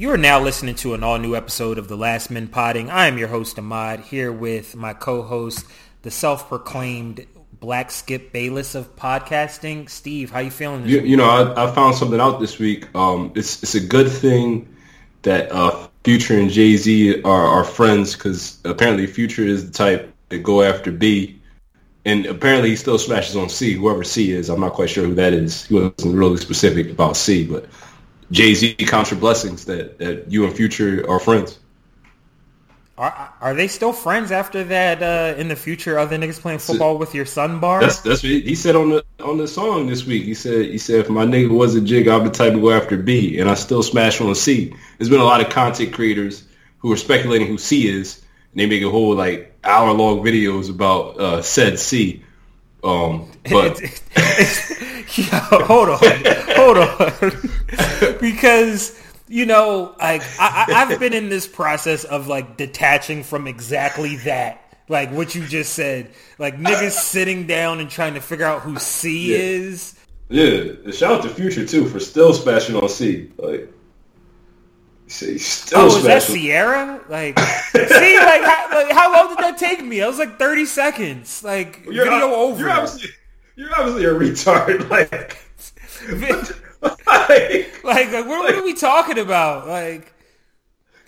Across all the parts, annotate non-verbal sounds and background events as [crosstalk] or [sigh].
You are now listening to an all-new episode of The Last Men Podding. I am your host, Ahmad, here with my co-host, the self-proclaimed Black Skip Bayless of podcasting. Steve, how you feeling? You, you, know, I, I, found something out this week. Um, it's it's a good thing that uh, Future and Jay Z are, are friends because apparently Future is the type that go after B, and apparently he still smashes on C. Whoever C is, I'm not quite sure who that is. He wasn't really specific about C, but Jay Z counts your blessings that that you and Future are friends. Are, are they still friends after that? Uh, in the future, other niggas playing football with your son bar? That's that's what he said on the on the song this week. He said he said if my nigga was a jig, I'm the type to go after B, and I still smash on C. There's been a lot of content creators who are speculating who C is, and they make a whole like hour long videos about uh, said C. Um, [laughs] but [laughs] hold on, hold on, [laughs] because you know, like I, I've been in this process of like detaching from exactly that. Like what you just said, like niggas sitting down and trying to figure out who C yeah. is. Yeah, shout out to Future too for still smashing on C. Like, still oh, is that Sierra? Like, [laughs] see, like how, like how, long did that take me? I was like thirty seconds. Like you're video over. You're obviously, you're obviously a retard. [laughs] Like. [laughs] like, like, like, what, what are we talking about? Like,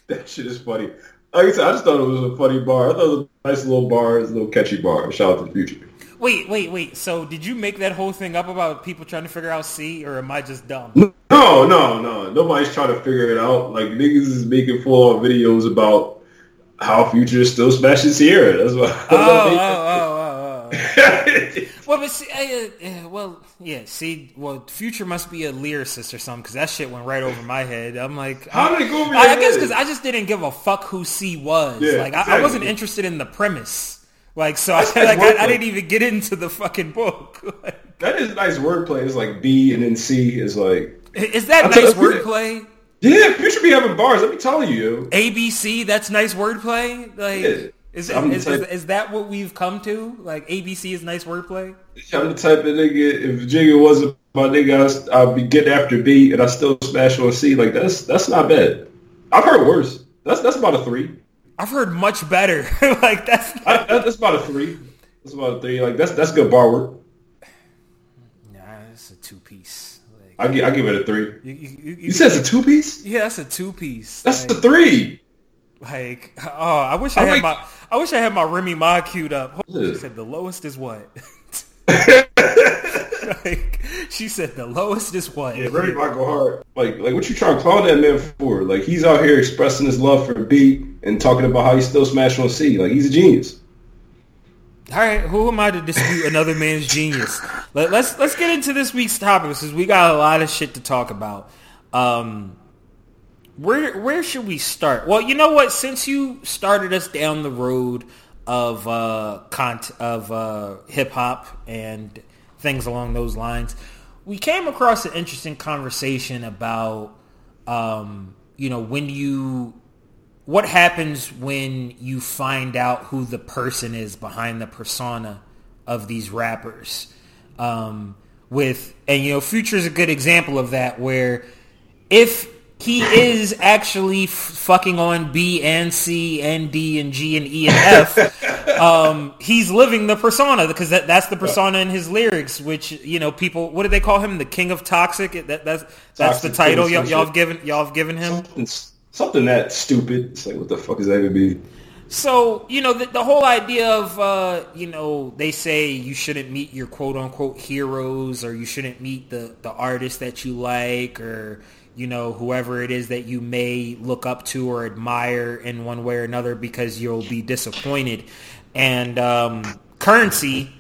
that shit is funny. Like I said, I just thought it was a funny bar. I thought it was a nice little bar, it's a little catchy bar. Shout out to the future. Wait, wait, wait. So did you make that whole thing up about people trying to figure out C, or am I just dumb? No, no, no. Nobody's trying to figure it out. Like niggas is making full on videos about how Future is still smashing Sierra. That's what. Oh, oh, oh, oh, oh. well, but see, uh, uh, well, yeah. See, well, Future must be a lyricist or something because that shit went right over my head. I'm like, how did it go over I, I guess because I just didn't give a fuck who C was. Yeah, like, exactly. I, I, wasn't interested in the premise. Like, so I, [laughs] like, I, I, didn't even get into the fucking book. [laughs] like, that is nice wordplay. It's like B and then C is like. Is that nice wordplay? Yeah, Future be having bars. Let me tell you. ABC, that's nice wordplay. Like. Yeah. Is, is, is, is, that what we've come to? Like ABC is nice wordplay. I'm the type of nigga. If Jigga wasn't my nigga, I'd be getting after B, and I still smash on C. Like that's that's not bad. I've heard worse. That's that's about a three. I've heard much better. [laughs] like that's I, that's about a three. That's about a three. Like that's that's good bar work. Nah, it's a two piece. Like, I give I give it a three. You, you, you, you said it's a two piece? Yeah, that's a two piece. That's like, a three. Like, oh, I wish I, I had like, my, I wish I had my Remy Ma queued up. She said the lowest is what? [laughs] [laughs] like, she said the lowest is what? Yeah, Ma go hard. Like, like what you trying to call that man for? Like, he's out here expressing his love for B and talking about how he's still smashing on C. Like, he's a genius. All right, who am I to dispute another man's genius? Let, us let's, let's get into this week's topic because we got a lot of shit to talk about. Um, where where should we start? Well, you know what? Since you started us down the road of uh, cont- of uh, hip hop and things along those lines, we came across an interesting conversation about um, you know when you what happens when you find out who the person is behind the persona of these rappers. Um, with and you know, Future is a good example of that, where if he is actually f- fucking on B and C and D and G and E and F. [laughs] um, he's living the persona because that, that's the persona in his lyrics, which you know people. What do they call him? The king of toxic. That, that's that's toxic the title y'all, y'all have given y'all have given him. Something, something that stupid. It's like what the fuck is that gonna be? So you know the, the whole idea of uh, you know they say you shouldn't meet your quote unquote heroes or you shouldn't meet the the artist that you like or you know, whoever it is that you may look up to or admire in one way or another because you'll be disappointed. And um, Curren$y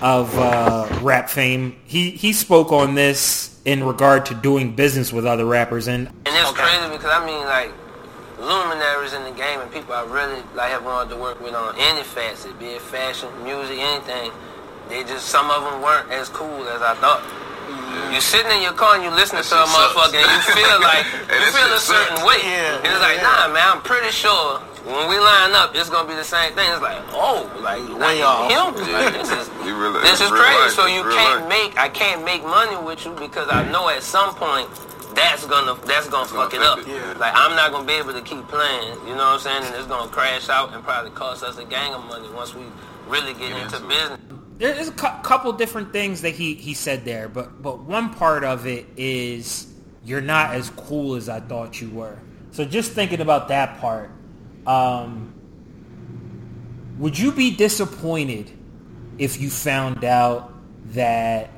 of uh, rap fame, he, he spoke on this in regard to doing business with other rappers. And, and it's okay. crazy because, I mean, like, luminaries in the game and people I really like have wanted to work with on any facet, be it fashion, music, anything. They just, some of them weren't as cool as I thought. You sitting in your car and you listening to a motherfucker and you feel [laughs] like you feel a certain way. Yeah, and it's like, nah, man, I'm pretty sure when we line up, it's gonna be the same thing. It's like, oh, like way off. Him, this is [laughs] really, this is crazy. Life, so you can't life. make I can't make money with you because I know at some point that's gonna that's gonna fuck it up. Like I'm not gonna be able to keep playing. You know what I'm saying? And it's gonna crash out and probably cost us a gang of money once we really get into business. There's a cu- couple different things that he, he said there, but but one part of it is you're not as cool as I thought you were. So just thinking about that part, um, would you be disappointed if you found out that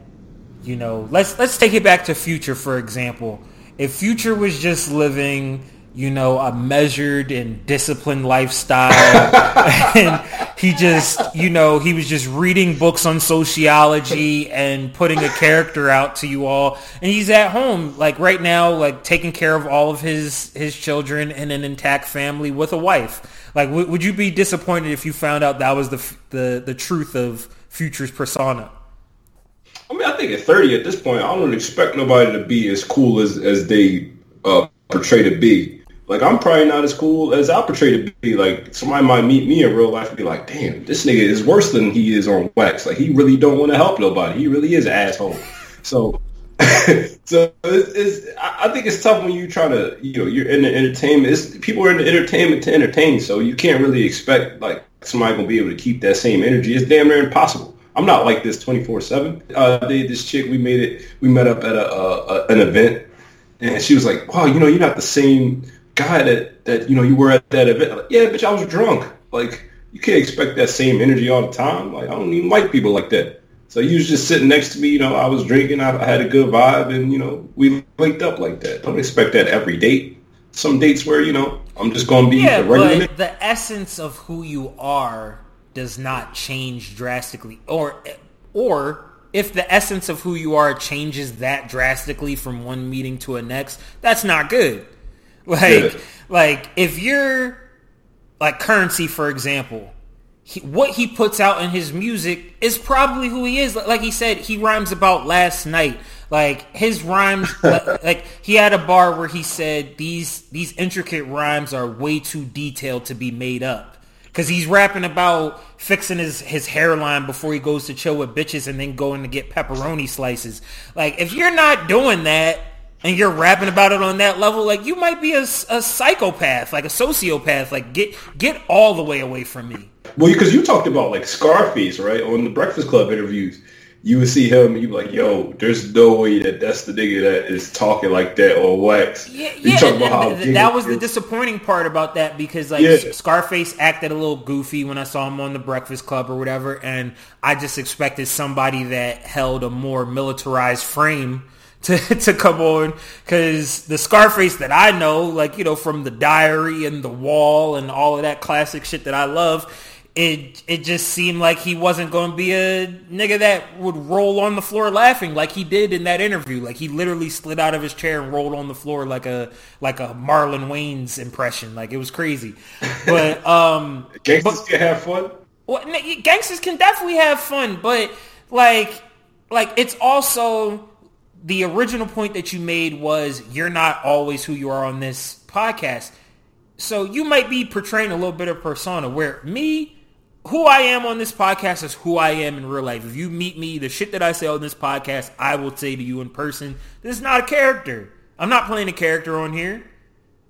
you know let's let's take it back to Future for example. If Future was just living you know, a measured and disciplined lifestyle. [laughs] and he just, you know, he was just reading books on sociology and putting a character out to you all. And he's at home, like right now, like taking care of all of his, his children and an intact family with a wife. Like, w- would you be disappointed if you found out that was the, the, the truth of Future's persona? I mean, I think at 30 at this point, I don't expect nobody to be as cool as, as they uh, portray to be. Like I'm probably not as cool as I portray to be. Like somebody might meet me in real life and be like, "Damn, this nigga is worse than he is on wax. Like he really don't want to help nobody. He really is an asshole." So, [laughs] so it's, it's, I think it's tough when you try to, you know, you're in the entertainment. It's, people are in the entertainment to entertain, so you can't really expect like somebody gonna be able to keep that same energy. It's damn near impossible. I'm not like this 24 seven. Uh, they, this chick, we made it. We met up at a, a, a an event, and she was like, "Wow, you know, you're not the same." Guy that, that you know you were at that event. Like, yeah, bitch, I was drunk. Like you can't expect that same energy all the time. Like I don't even like people like that. So you was just sitting next to me. You know, I was drinking. I, I had a good vibe, and you know, we linked up like that. Don't expect that every date. Some dates where you know I'm just going to be yeah, but the essence of who you are does not change drastically, or or if the essence of who you are changes that drastically from one meeting to a next, that's not good. [laughs] Like, yeah. like if you're like Curren$y, for example, he, what he puts out in his music is probably who he is. Like he said, he rhymes about last night. Like his rhymes, [laughs] like, like he had a bar where he said these these intricate rhymes are way too detailed to be made up. Cause he's rapping about fixing his, his hairline before he goes to chill with bitches and then going to get pepperoni slices. Like if you're not doing that, and you're rapping about it on that level, like you might be a, a psychopath, like a sociopath. Like get get all the way away from me. Well, because you talked about like Scarface, right, on the Breakfast Club interviews. You would see him, and you be like, "Yo, there's no way that that's the nigga that is talking like that on wax." Yeah, you yeah. that was the disappointing part about that because like yeah. Scarface acted a little goofy when I saw him on the Breakfast Club or whatever, and I just expected somebody that held a more militarized frame to, [laughs] to come on because the Scarface that I know, like, you know, from the diary and the wall and all of that classic shit that I love, it it just seemed like he wasn't going to be a nigga that would roll on the floor laughing like he did in that interview. Like he literally slid out of his chair and rolled on the floor like a like a Marlon Wayans impression. Like it was crazy. But [laughs] um gangsters but, can have fun. Well, gangsters can definitely have fun, but like like it's also the original point that you made was you're not always who you are on this podcast. So you might be portraying a little bit of persona where me, who I am on this podcast is who I am in real life. If you meet me, the shit that I say on this podcast, I will say to you in person, this is not a character. I'm not playing a character on here.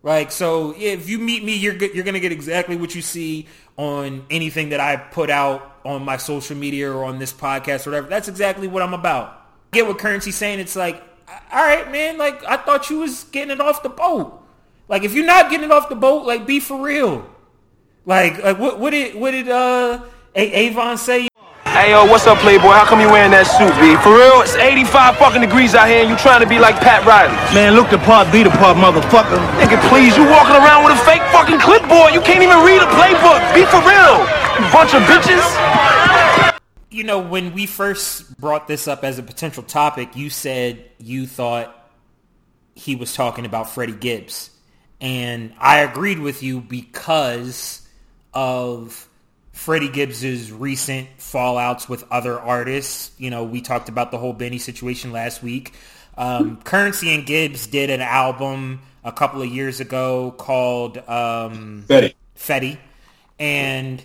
Like, so if you meet me, you're you're to get exactly what you see on anything that I put out on my social media or on this podcast or whatever. That's exactly what I'm about get what Curren$y saying. It's like, all right, man. Like I thought you was getting it off the boat. Like if you're not getting it off the boat, like be for real. Like like what what did what did uh Avon say? Hey yo, what's up, Playboy? How come you wearing that suit, B? For real? It's 85 fucking degrees out here, and you trying to be like Pat Riley. Man, look the part, be the part, motherfucker. Nigga, please, you walking around with a fake fucking clipboard. You can't even read a playbook. Be for real, you bunch of bitches you know, when we first brought this up as a potential topic, you said you thought he was talking about Freddie Gibbs. And I agreed with you because of Freddie Gibbs's recent fallouts with other artists. You know, we talked about the whole Benny situation last week. Um, Curren$y and Gibbs did an album a couple of years ago called um, Fetti. Fetti. And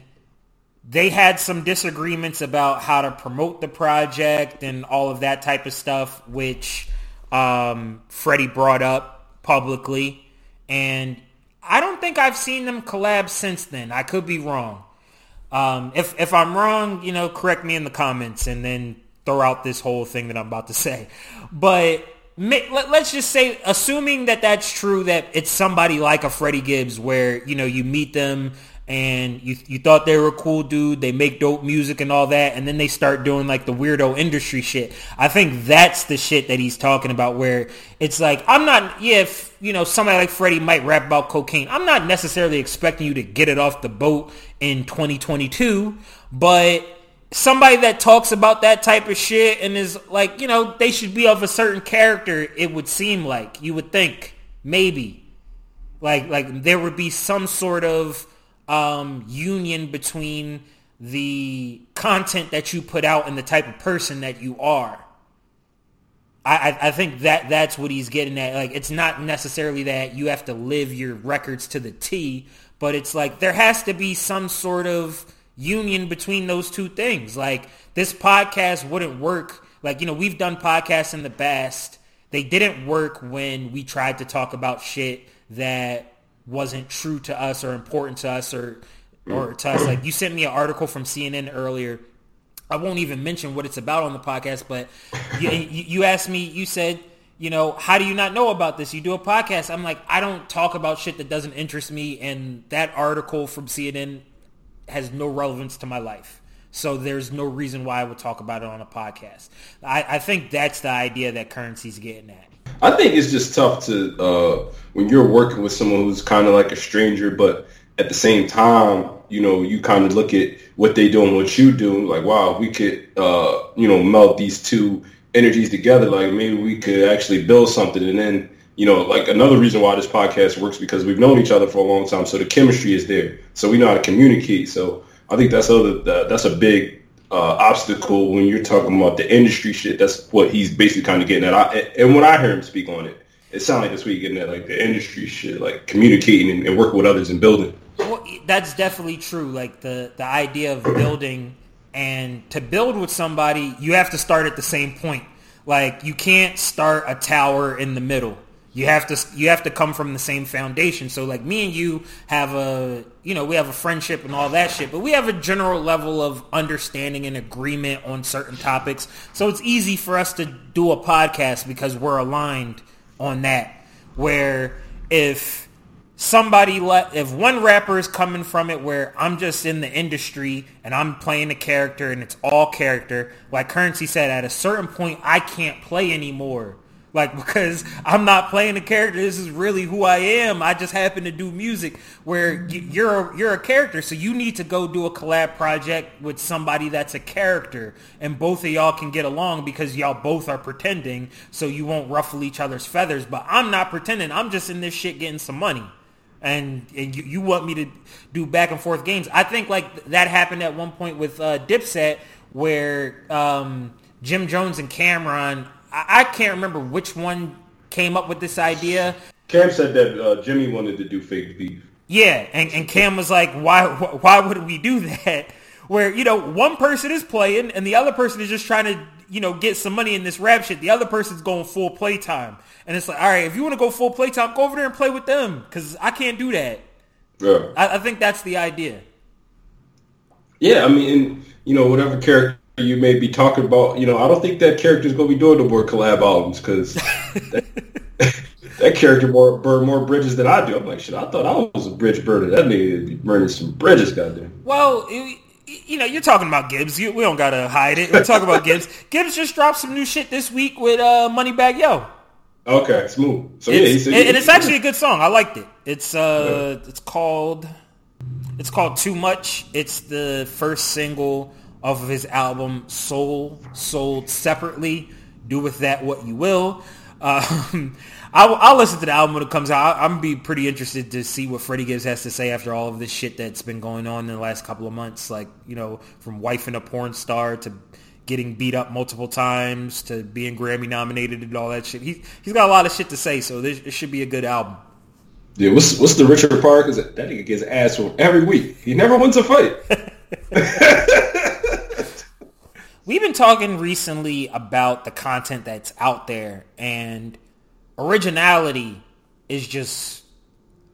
they had some disagreements about how to promote the project and all of that type of stuff, which um, Freddie brought up publicly, and I don't think I've seen them collab since then. I could be wrong. Um, if if I'm wrong, you know, correct me in the comments, and then throw out this whole thing that I'm about to [laughs] say. But let's just say, assuming that that's true, that it's somebody like a Freddie Gibbs, where you know you meet them and you you thought they were a cool dude, they make dope music and all that, and then they start doing like the weirdo industry shit. I think that's the shit that he's talking about, where it's like I'm not, yeah, if you know somebody like Freddie might rap about cocaine, I'm not necessarily expecting you to get it off the boat in 2022, but somebody that talks about that type of shit and is like, you know, they should be of a certain character, it would seem like. You would think. Maybe. Like like there would be some sort of um, union between the content that you put out and the type of person that you are. I, I think that that's what he's getting at. Like, it's not necessarily that you have to live your records to the T, but it's like there has to be some sort of union between those two things. Like this podcast wouldn't work. Like, you know, we've done podcasts in the past. They didn't work when we tried to talk about shit that wasn't true to us or important to us or or to us. Like you sent me an article from CNN earlier. I won't even mention what it's about on the podcast, but you, you asked me, you said, you know, how do you not know about this? You do a podcast. I'm like, I don't talk about shit that doesn't interest me. And that article from CNN has no relevance to my life. So there's no reason why I would talk about it on a podcast. I, I think that's the idea that Curren$y's getting at. I think it's just tough to uh, when you're working with someone who's kind of like a stranger, but at the same time, you know, you kind of look at what they do and what you do, like, wow, we could, uh, you know, meld these two energies together. Like maybe we could actually build something, and then you know, like another reason why this podcast works because we've known each other for a long time, so the chemistry is there, so we know how to communicate. So I think that's other that's a big uh, obstacle when you're talking about the industry shit. That's what he's basically kind of getting at. I, and when I hear him speak on it, it sounds like that's what he's getting at, like the industry shit, like communicating and, and working with others and building. Well, that's definitely true. Like the the idea of building and to build with somebody, you have to start at the same point. Like you can't start a tower in the middle you have to you have to come from the same foundation. So like me and you have a you know we have a friendship and all that shit, but we have a general level of understanding and agreement on certain topics. So it's easy for us to do a podcast because we're aligned on that. Where if somebody let if one rapper is coming from it where I'm just in the industry and I'm playing a character and it's all character, like Curren$y said, at a certain point I can't play anymore like [laughs] because I'm not playing a character. This is really who I am. I just happen to do music where you're a, you're a character, so you need to go do a collab project with somebody that's a character, and both of y'all can get along because y'all both are pretending, so you won't ruffle each other's feathers. But I'm not pretending. I'm just in this shit getting some money. And, and you, you want me to do back and forth games. I think like that happened at one point with uh, Dipset where um, Jim Jones and Cam'ron I, I can't remember which one came up with this idea. Cam said that uh, Jimmy wanted to do fake beef. Yeah, and, and Cam was like, why why would we do that? [laughs] Where, you know, one person is playing and the other person is just trying to, you know, get some money in this rap shit. The other person's going full playtime. And it's like, all right, if you want to go full playtime, go over there and play with them because I can't do that. Yeah. I, I think that's the idea. Yeah, I mean, you know, whatever character you may be talking about, you know, I don't think that character's going to be doing the more collab albums because [laughs] that, that, character more burn more bridges than I do. I'm like, shit, I thought I was a bridge burner. That nigga be burning some bridges, goddamn. Well, it, you know, you're talking about Gibbs. You, we don't gotta hide it. We're talking about [laughs] Gibbs. Gibbs just dropped some new shit this week with uh, Moneybagg Yo. Okay, smooth. So it's, yeah, and, it's actually a good song. I liked it. It's uh, yeah. it's called, it's called Too Much. It's the first single off of his album Soul, sold separately. Do with that what you will. Um, [laughs] I'll, I'll, listen to the album when it comes out. I'm gonna be pretty interested to see what Freddie Gibbs has to say after all of this shit that's been going on in the last couple of months. Like you know, from wifing a porn star to getting beat up multiple times to being Grammy nominated and all that shit. He he's got a lot of shit to say, so this, this should be a good album. Yeah, what's what's the Richard? Because that nigga gets ass from every week. He never wins a fight. [laughs] [laughs] we've been talking recently about the content that's out there and originality is just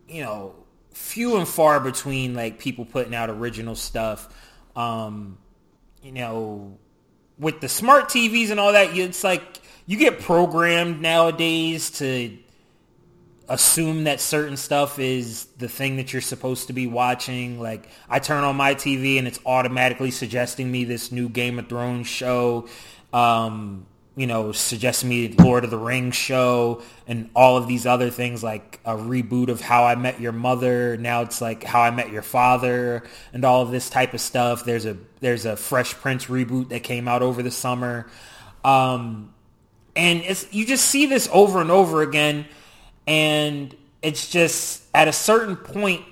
you know few and far between like people putting out original stuff. Um you know with the smart TVs and all that it's like you get programmed nowadays to assume that certain stuff is the thing that you're supposed to be watching. Like I turn on my TV and it's automatically suggesting me this new Game of Thrones show. Um, you know, suggesting me Lord of the Rings show and all of these other things like a reboot of How I Met Your Mother. Now it's like How I Met Your Father and all of this type of stuff. There's a there's a Fresh Prince reboot that came out over the summer. Um, and it's you just see this over and over again and it's just at a certain point,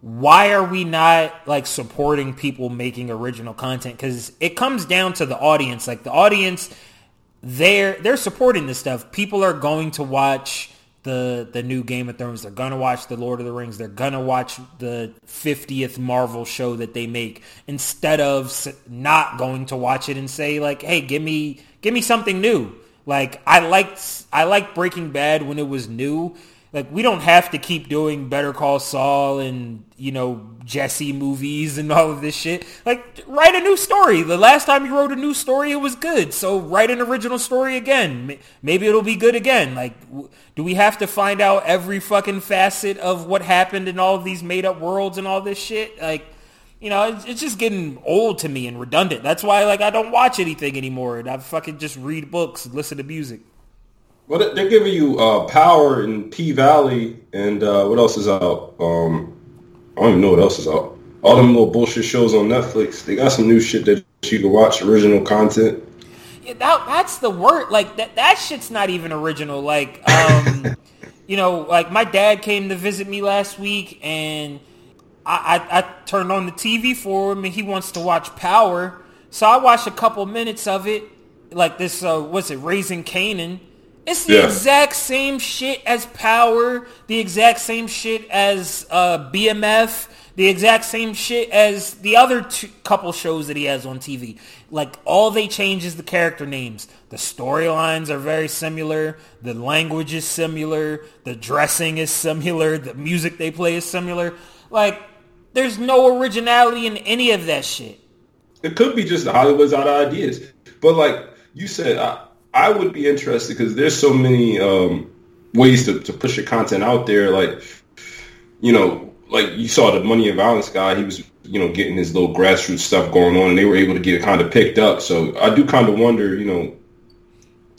why are we not like supporting people making original content? Because it comes down to the audience. Like the audience, they're they're supporting this stuff. People are going to watch the the new Game of Thrones. They're gonna watch the Lord of the Rings. They're gonna watch the 50th Marvel show that they make instead of not going to watch it and say like, "Hey, give me give me something new." Like I liked I liked Breaking Bad when it was new. Like we don't have to keep doing Better Call Saul and you know Jesse movies and [laughs] all of this shit. Like write a new story. The last time you wrote a new story, it was good. So write an original story again. Maybe it'll be good again. Like do we have to find out every fucking facet of what happened in all of these made up worlds and all this shit? Like you know, it's, it's, just getting old to me and redundant. That's why, like, I don't watch anything anymore, and I fucking just read books and listen to music. Well, they're giving you uh, Power and P Valley, and uh, what else is out? Um, I don't even know what else is out. All them little bullshit shows on Netflix. They got some new shit that you can watch, original content. Yeah, that, that's the word. Like that, that shit's not even original. Like, um, [laughs] you know, like my dad came to visit me last week, and I, I, I turned on the TV for him and he wants to watch Power. So I watched a couple minutes of it. Like this, uh, what's it, Raising Kanan. It's the yeah. exact same shit as Power, the exact same shit as uh, BMF, the exact same shit as the other two, couple shows that he has on TV. Like all they change is the character names. The storylines are very similar. The language is similar. The dressing is similar. The music they play is similar. Like there's no originality in any of that shit. It could be just Hollywood's out of ideas. But like you said, I, I would be interested because there's so many um, ways to, to push your content out there. Like, you know, like you saw the Money and Violence guy, he was, you know, getting his little grassroots stuff going on and they were able to get it kind of picked up. So I do kind of wonder, you know,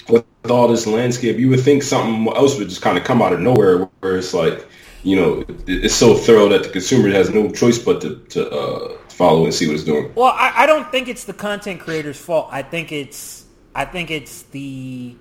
with all this landscape, you would think something else would just kind of come out of nowhere where it's like, you know, it's so thorough that the consumer has no choice but to, to uh, follow and see what it's doing. Well, I, I don't think it's the content creator's fault. I think it's I think it's the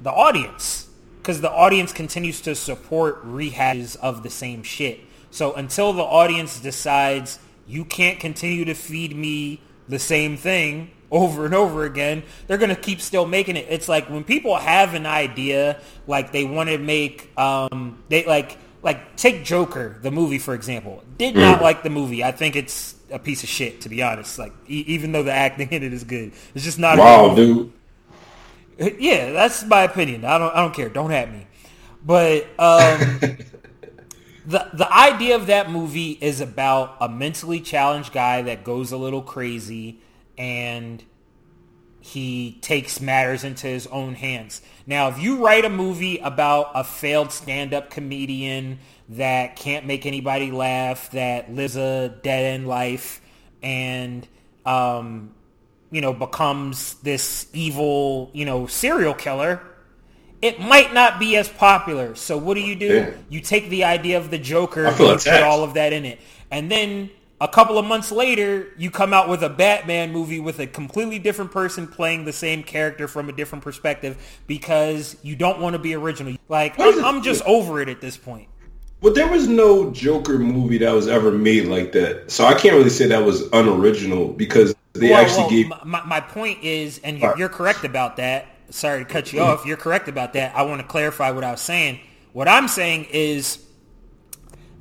the audience because the audience continues to support rehashes of the same shit. So until the audience decides you can't continue to feed me the same thing, over and over again, they're going to keep still making it. It's like when people have an idea, like they want to make, um, they like, like take Joker, the movie, for example. Did not mm. like the movie. I think it's a piece of shit, to be honest. Like, e- even though the acting in it is good, it's just not. Wow, dude. Yeah, that's my opinion. I don't, I don't care. Don't at me. But um, [laughs] the the idea of that movie is about a mentally challenged guy that goes a little crazy and he takes matters into his own hands. Now, if you write a movie about a failed stand-up comedian that can't make anybody laugh, that lives a dead-end life, and um, you know becomes this evil, you know, serial killer, it might not be as popular. So what do you do? Yeah. You take the idea of the Joker and put all of that in it, and then a couple of months later, you come out with a Batman movie with a completely different person playing the same character from a different perspective because you don't want to be original. Like, I'm, I'm, just over it at this point. Well, there was no Joker movie that was ever made like that. So I can't really say that was unoriginal because they well, actually well, gave... My, my point is, and you're, you're correct about that. Sorry to cut you off. You're correct about that. I want to clarify what I was saying. What I'm saying is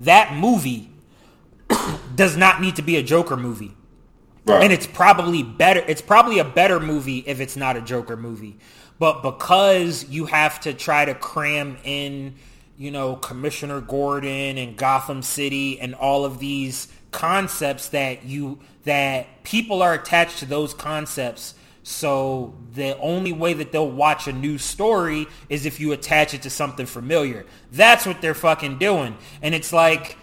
that movie does not need to be a Joker movie. Right. And it's probably better. It's probably a better movie if it's not a Joker movie. But because you have to try to cram in, you know, Commissioner Gordon and Gotham City and all of these concepts that you that people are attached to those concepts. So the only way that they'll watch a new story is if you attach it to something familiar. That's what they're fucking doing. And it's like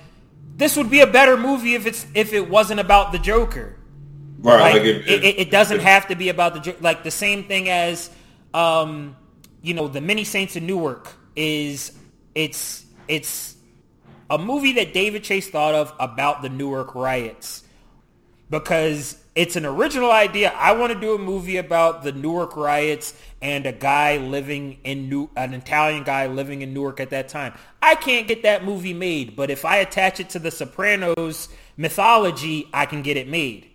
this would be a better movie if it's if it wasn't about the Joker. Right. Like, like it, if- it, it doesn't have to be about the like the same thing as um, you know the Many Saints of Newark is it's it's a movie that David Chase thought of about the Newark riots because it's an original idea. I want to do a movie about the Newark riots and a guy living in New, an Italian guy living in Newark at that time. I can't get that movie made, but if I attach it to the Sopranos mythology, I can get it made.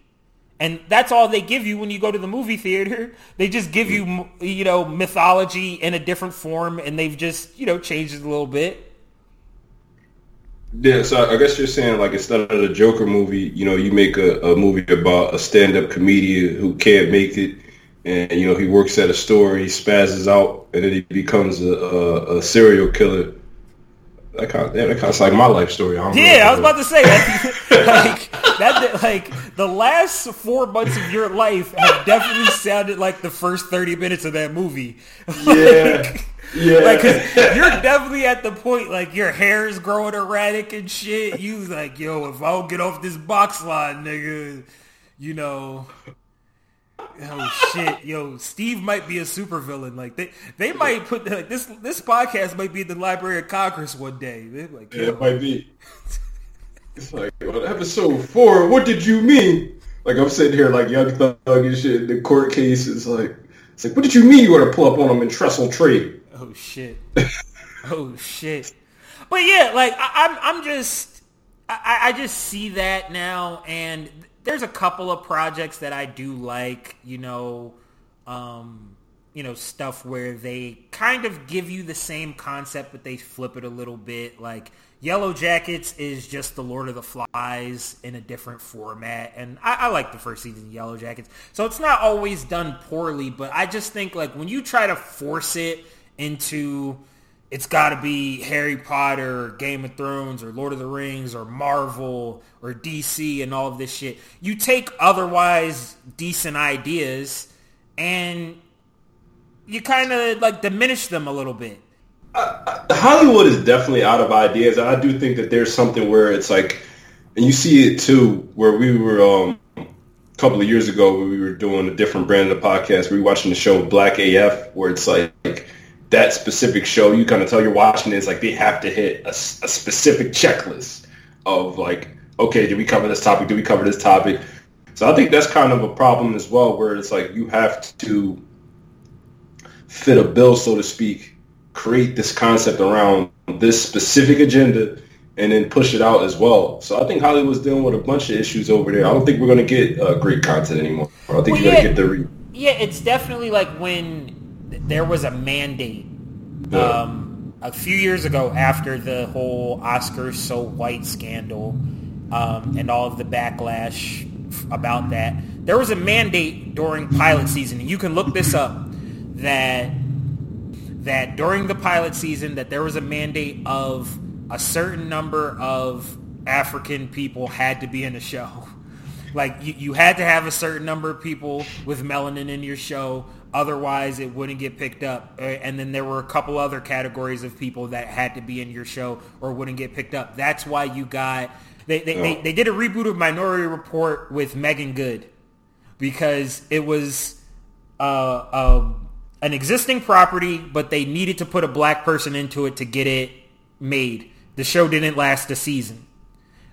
And that's all they give you when you go to the movie theater. [laughs] They just give you, you know, mythology in a different form, and they've just, you know, changed it a little bit. Yeah, so I guess you're saying like instead of the Joker movie, you know, you make a, a movie about a stand-up comedian who can't make it, and you know he works at a store, he spazzes out, and then he becomes a, a, a serial killer. That kind of, that kind of like my life story. I Yeah, I was about to say that. [laughs] like that, like the last four months of your life have definitely sounded like the first thirty minutes of that movie. [laughs] Yeah, yeah. Like, 'cause you're definitely at the point like your hair is growing erratic and shit. You like, yo, if I don't get off this box line, nigga, you know. Oh shit, yo, Steve might be a supervillain. Like they, they might put like this. This podcast might be at the Library of Congress one day. They're like, Yeah, it might be. It's like episode four. What did you mean? Like I'm sitting here like young thug and shit. The court case is like, it's like, what did you mean you want to pull up on them in trestle trade? Oh shit. oh shit. But yeah, like I, I'm, I'm just, I, I just see that now, and there's a couple of projects that I do like. You know, um, you know, stuff where they kind of give you the same concept, but they flip it a little bit. Like Yellow Jackets is just the Lord of the Flies in a different format, and I, I like the first season Yellow Jackets. So it's not always done poorly, but I just think like when you try to force it into it's got to be Harry Potter or Game of Thrones or Lord of the Rings or Marvel or DC and all of this shit. You take otherwise decent ideas and you kind of like diminish them a little bit. Hollywood is definitely out of ideas, I do think that there's something where it's like, and you see it too, where we were um, a couple of years ago, where we were doing a different brand of podcast. We were watching the show Black AF, where it's like that specific show. You kind of tell you're watching it, it's like they have to hit a specific checklist of like, okay, did we cover this topic? Did we cover this topic? So I think that's kind of a problem as well, where it's like you have to fit a bill, so to speak, create this concept around this specific agenda and then push it out as well. So I think Hollywood's dealing with a bunch of issues over there. I don't think we're going to get uh, great content anymore. I think Well, you're yeah. going to get the re- Yeah, it's definitely like when there was a mandate um, a few years ago after the whole Oscars so white scandal um, and all of the backlash about that. There was a mandate during pilot season, and you can look this up, that that during the pilot season that there was a mandate of a certain number of African people had to be in the show. [laughs] Like you, you had to have a certain number of people with melanin in your show, otherwise it wouldn't get picked up. Uh, And then there were a couple other categories of people that had to be in your show or wouldn't get picked up. That's why you got they they, they, they did a reboot of Minority Report with Meagan Good because it was uh, uh, an existing property, but they needed to put a black person into it to get it made. The show didn't last a season.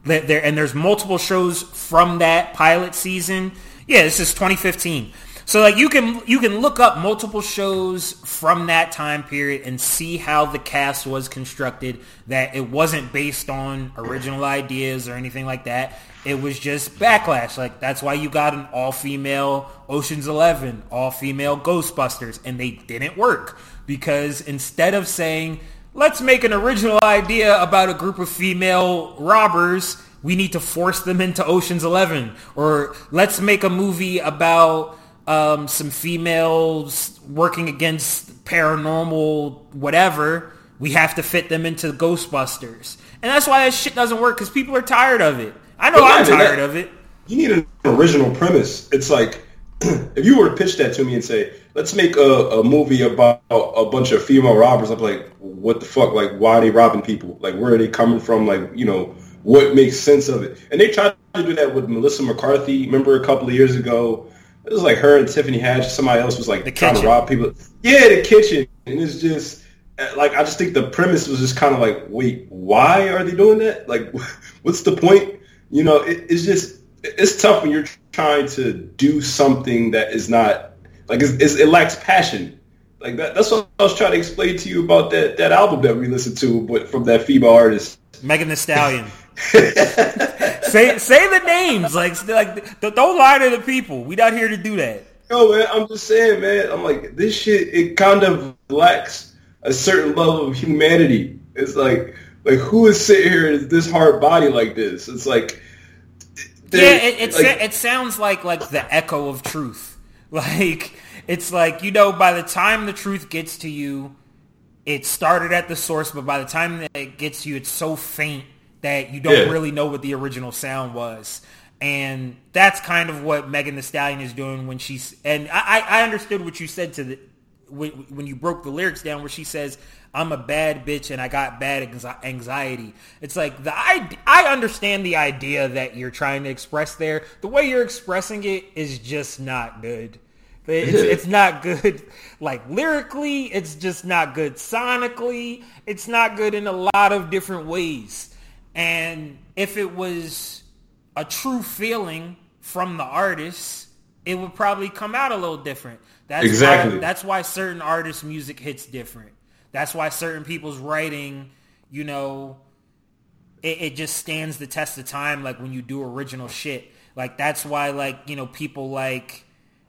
There- and there's multiple shows from that pilot season. Yeah, this is 2015. So like you can you can look up multiple shows from that time period and see how the cast was constructed. That it wasn't based on original ideas or anything like that. It was just backlash. Like that's why you got an all-female Ocean's Eleven, all-female Ghostbusters, and they didn't work because instead of saying let's make an original idea about a group of female robbers, we need to force them into Ocean's Eleven, or let's make a movie about um, some females working against paranormal whatever. We have to fit them into Ghostbusters, and that's why that shit doesn't work because people are tired of it. I know But I'm tired that. of it. You need an original premise. It's like [clears throat] if you were to pitch that to me and say, "Let's make a, a movie about a bunch of female robbers," I'm like, "What the fuck? Like, why are they robbing people? Like, where are they coming from? Like, you know, what makes sense of it?" And they tried to do that with Melissa McCarthy. Remember a couple of years ago, it was like her and Tiffany Haddish. Somebody else was like The trying Kitchen. to rob people. Yeah, the kitchen, and it's just uh, like I just think the premise was just kind of like, wait, why are they doing that? Like, [laughs] what's the point? You know, it, it's just it's tough when you're trying to do something that is not like it's, it's, it lacks passion. Like that, that's what I was trying to explain to you about that that album that we listened to, but from that female artist. Megan Thee Stallion. [laughs] say say the names, like like don't lie to the people. We not here to do that. Yo, man, I'm just saying, man. I'm like this shit. It kind of lacks a certain level of humanity. It's like like who is sitting here in this hard body like this? It's like Yeah, it it, like- sa- it sounds like like the echo of truth. [laughs] Like it's like you know, by the time the truth gets to you, it started at the source, but by the time that it gets to you, it's so faint that you don't Yeah. really know what the original sound was. And that's kind of what Megan Thee Stallion is doing when she's. And I, I understood what you said to the when, when you broke the lyrics down, where she says, "I'm a bad bitch and I got bad anxiety." It's like the I I understand the idea that you're trying to express there. The way you're expressing it is just not good. It's, it's not good, like lyrically. It's just not good sonically. It's not good in a lot of different ways. And if it was a true feeling from the artist, it would probably come out a little different. That's Exactly. Why, that's why certain artists' music hits different. That's why certain people's writing, you know, it, it just stands the test of time. Like when you do original shit, like that's why, like you know, people like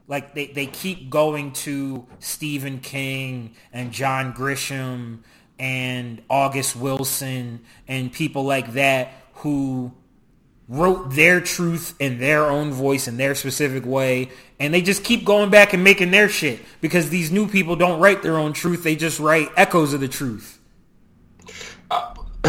like they, they keep going to Stephen King and John Grisham and August Wilson and people like that who wrote their truth in their own voice in their specific way and they just keep going back and making their shit because these new people don't write their own truth they just write echoes of the truth uh, [clears throat]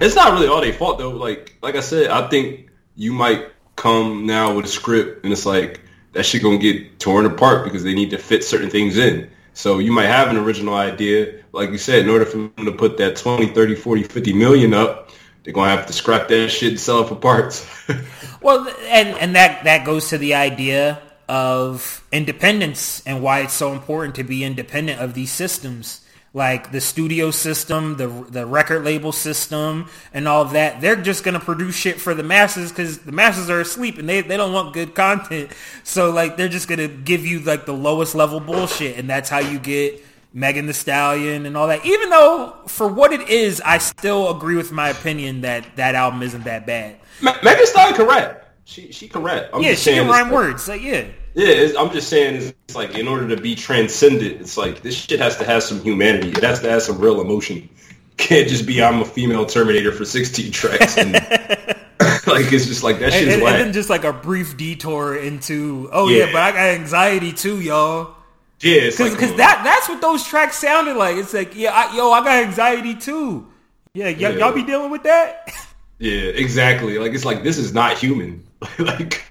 it's not really all their fault though. Like like I said, I think you might come now with a script and it's like that shit gonna get torn apart because they need to fit certain things in. So you might have an original idea. Like you said, in order for them to put that 20, 30, 40, 50 million up, they're gonna have to scrap that shit and sell it for parts. [laughs] Well, and and that that goes to the idea of independence and why it's so important to be independent of these systems, like the studio system, the the record label system, and all that. They're just gonna produce shit for the masses because the masses are asleep and they they don't want good content. So like they're just gonna give you like the lowest level bullshit, and that's how you get. Megan Thee Stallion and all that. Even though, for what it is, I still agree with my opinion that that album isn't that bad. Me- Megan Stallion rap. She she can rap. I'm Yeah, just she saying can rhyme like- words. Like, yeah. Yeah, it's, I'm just saying it's, it's like in order to be transcendent, it's like this shit has to have some humanity. It has to have some real emotion. Can't just be I'm a female Terminator for 16 tracks. And, [laughs] like it's just like that And, shit is and, and then just like a brief detour into, oh yeah, Yeah. but I got anxiety too, y'all. yeah, Because like, uh, that that's what those tracks sounded like. It's like, yeah, I, yo, I got anxiety too. Yeah, y- Yeah. y'all be dealing with that? [laughs] yeah, exactly. Like it's like this is not human. [laughs] like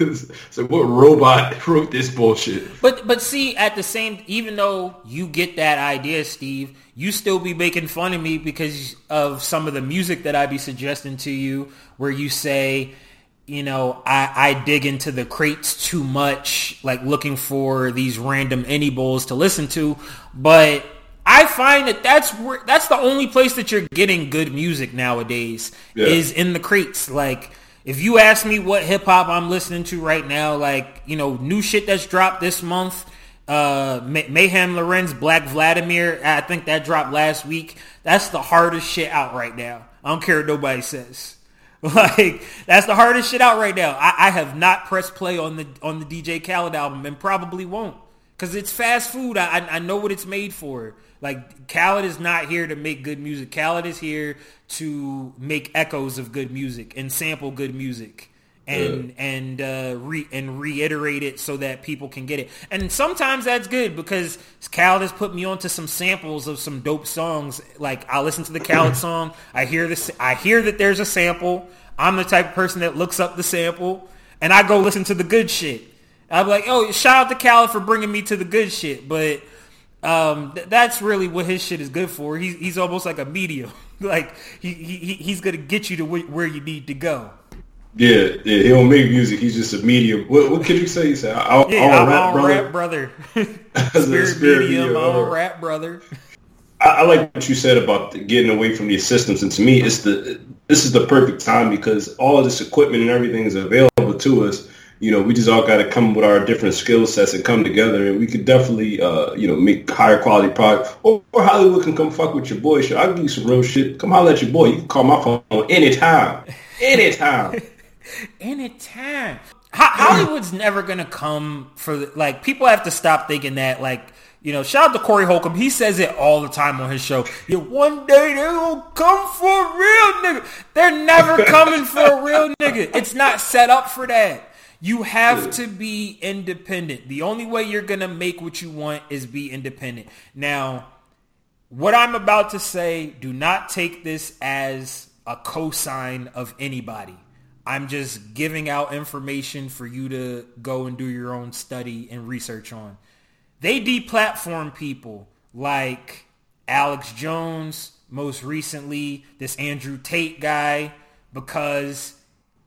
like what robot [laughs] wrote this bullshit? But but see, at the same, even though you get that idea, Steve, you still be making fun of me because of some of the music that I be suggesting to you, where you say, you know, I, I dig into the crates too much, like looking for these random any bowls to listen to. But I find that that's where that's the only place that you're getting good music nowadays Yeah. is in the crates. Like if you ask me what hip hop I'm listening to right now, like you know, new shit that's dropped this month. Uh, May- Mayhem Lauren's, Black Vladimir. I think that dropped last week. That's the hardest shit out right now. I don't care what nobody says. [laughs] Like that's the hardest shit out right now. I, I have not pressed play on the on the DJ Khaled album and probably won't because it's fast food. I, I know what it's made for. Like Khaled is not here to make good music. Khaled is here to make echoes of good music and sample good music and yeah. and uh, re- and reiterate it so that people can get it. And sometimes that's good because Khaled has put me onto some samples of some dope songs. Like I listen to the Khaled [clears throat] song, I hear this, I hear that there's a sample. I'm the type of person that looks up the sample and I go listen to the good shit. I'm like, oh, shout out to Khaled for bringing me to the good shit, but. Um, th- that's really what his shit is good for. He's, he's almost like a medium. [laughs] like he, he he's gonna get you to wh- where you need to go. Yeah, yeah, he don't make music. He's just a medium. What, what could you say? He said, "I'll, yeah, I'm rap, brother. rap brother." [laughs] [laughs] spirit, spirit medium, medium I'm rap brother. I, I, like what you said about the, getting away from the systems, and to me, it's the this is the perfect time because all of this equipment and everything is available to us. You know, we just all got to come with our different skill sets and come together, and we could definitely, uh, you know, make higher quality product. Or, or, Hollywood can come fuck with your boy. Sure, I'll give you some real shit. Come holler at your boy. You can call my phone anytime, [laughs] anytime. anytime. Hollywood's never gonna come for the, like people have to stop thinking that like you know shout out to Corey Holcomb he says it all the time on his show yeah one day they're gonna come for a real nigga they're never coming for a real nigga it's not set up for that you have to be independent. The only way you're gonna make what you want is be independent. Now what I'm about to say do not take this as a cosign of anybody. I'm just giving out information for you to go and do your own study and research on. They deplatform people like Alex Jones, most recently this Andrew Tate guy, because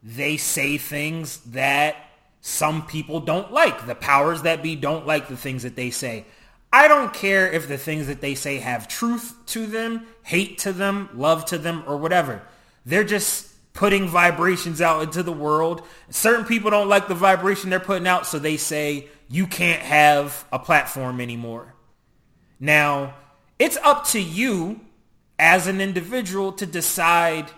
they say things that some people don't like. The powers that be don't like the things that they say. I don't care if the things that they say have truth to them, hate to them, love to them, or whatever. They're just putting vibrations out into the world. Certain people don't like the vibration they're putting out, so they say you can't have a platform anymore. Now, it's up to you as an individual to decide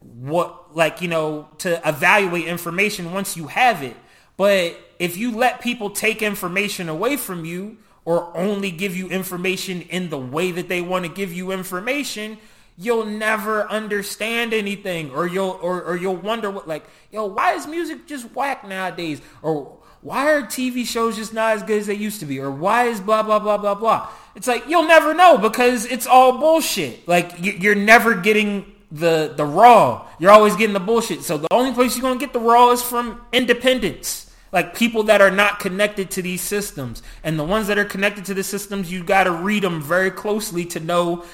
what, like, you know, to evaluate information once you have it. But if you let people take information away from you or only give you information in the way that they want to give you information, you'll never understand anything or you'll or, or you'll wonder what like yo why is music just whack nowadays? Or why are TV shows just not as good as they used to be? Or why is blah blah blah blah blah? It's like you'll never know because it's all bullshit. Like you're never getting the the raw you're always getting the bullshit so the only place you're going to get the raw is from independence like people that are not connected to these systems and the ones that are connected to the systems you got to read them very closely to know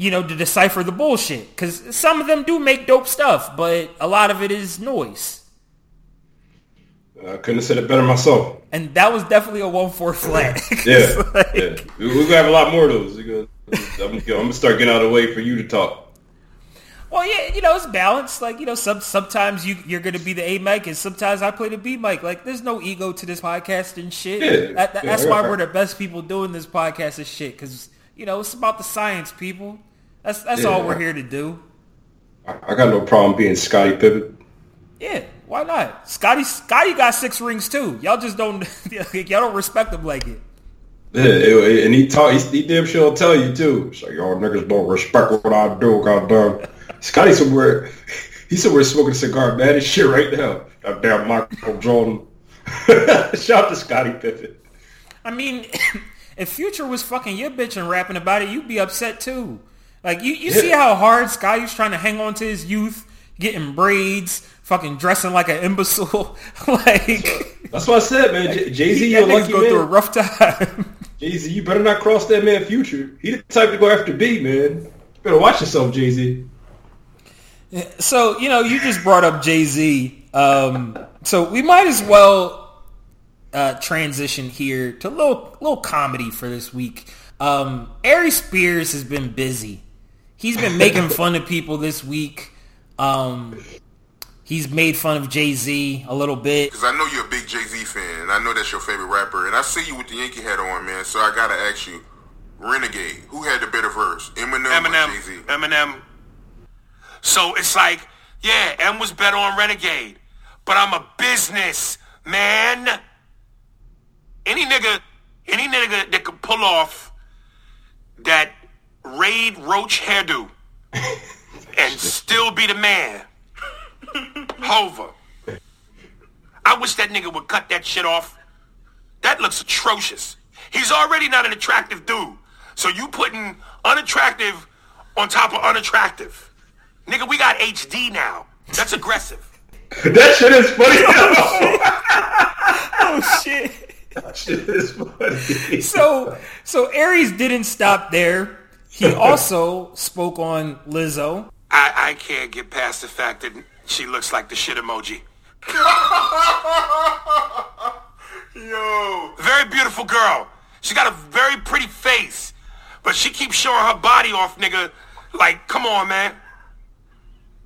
you know, to decipher the bullshit. Because some of them do make dope stuff, but a lot of it is noise. I couldn't have said it better myself. And that was definitely a 1-4 flat. yeah, [laughs] like, yeah. We're going to have a lot more of those. I'm, I'm going to start getting out of the way for you to talk. Well, yeah, you know, it's balanced. Like, you know, some sometimes you you're gonna be the A mic, and sometimes I play the B mic. Like, there's no ego to this podcast and shit. Yeah, that, that, yeah, that's why we're the best people doing this podcast and shit. Because you know, it's about the science, people. That's that's yeah. all we're here to do. I got no problem being Scottie Pippen. Yeah, why not? Scottie Scottie got six rings too. Y'all just don't [laughs] y'all don't respect him like it. Yeah, and he talk, he, he damn sure tell you too. So y'all niggas don't respect what I do, goddamn. Scottie somewhere, he's somewhere smoking a cigar, mad as shit right now. That damn Michael Jordan. [laughs] Shout out to Scottie Pippen. I mean, [coughs] if Future was fucking your bitch and rapping about it, you'd be upset too. Like you, you yeah. see how hard Scottie's trying to hang on to his youth, getting braids, fucking dressing like an imbecile. [laughs] like that's what I said, man. Jay Z, you're lucky go man. through a rough time. [laughs] Jay Z, you better not cross that man future. He the type to go after B, man. You better watch yourself, Jay Z. So you know, you just brought up Jay Z. Um, so we might as well uh, transition here to a little little comedy for this week. Um, Aries Spears has been busy. He's been making [laughs] fun of people this week. Um, he's made fun of Jay Z a little bit. Because I know you're a big Jay Z fan, and I know that's your favorite rapper, and I see you with the Yankee hat on, man. So I gotta ask you, Renegade, who had the better verse, Eminem, Eminem or Jay Z? Eminem. So it's like, yeah, M was better on Renegade, but I'm a business man. Any nigga any nigga that could pull off that Raid Roach hairdo [laughs] and still be the man. [laughs] Hova. I wish that nigga would cut that shit off. That looks atrocious. He's already not an attractive dude. So you putting unattractive on top of unattractive. Nigga, we got HD now. That's aggressive. [laughs] that shit is funny. Oh, [laughs] oh shit. that shit is funny. So so Aries didn't stop there. He [laughs] also spoke on Lizzo. I, I can't get past the fact that she looks like the shit emoji. [laughs] Yo. Very beautiful girl. She got a very pretty face. But she keeps showing her body off, nigga. Like, come on, man.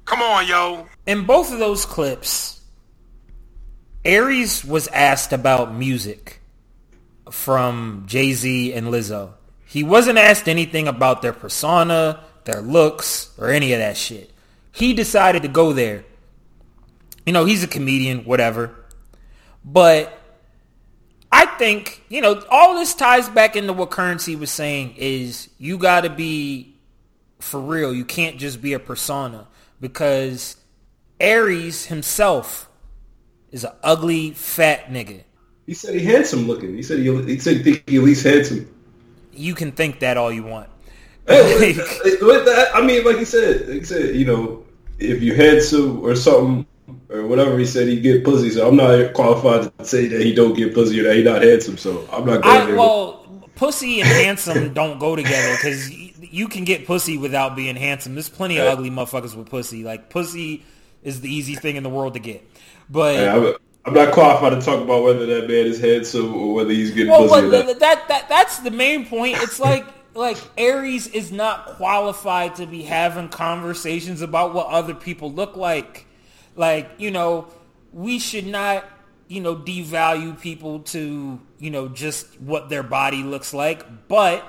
Come on, yo. In both of those clips, Aries was asked about music from Jay-Z and Lizzo. He wasn't asked anything about their persona, their looks, or any of that shit. He decided to go there. You know, he's a comedian, whatever. But I think, you know, all this ties back into what Curren$y was saying is you got to be for real. You can't just be a persona because Aries himself is an ugly, fat nigga. He said he handsome looking. He said he, he said he think he at least handsome. You can think that all you want. Hey, [laughs] with- with that, I mean, like he said, like he said, you know, if you handsome or something or whatever he said, he get pussy. So I'm not qualified to say that he don't get pussy or that he not handsome. So I'm not going I, there. well, pussy and handsome [laughs] don't go together because you can get pussy without being handsome. There's plenty of ugly motherfuckers with pussy. Like pussy is the easy thing in the world to get. But I'm, I'm not qualified to talk about whether that man is handsome or whether he's getting well, pussy but that that that's the main point. It's like [laughs] like Aries is not qualified to be having conversations about what other people look like. Like you know, we should not you know devalue people to you know just what their body looks like, but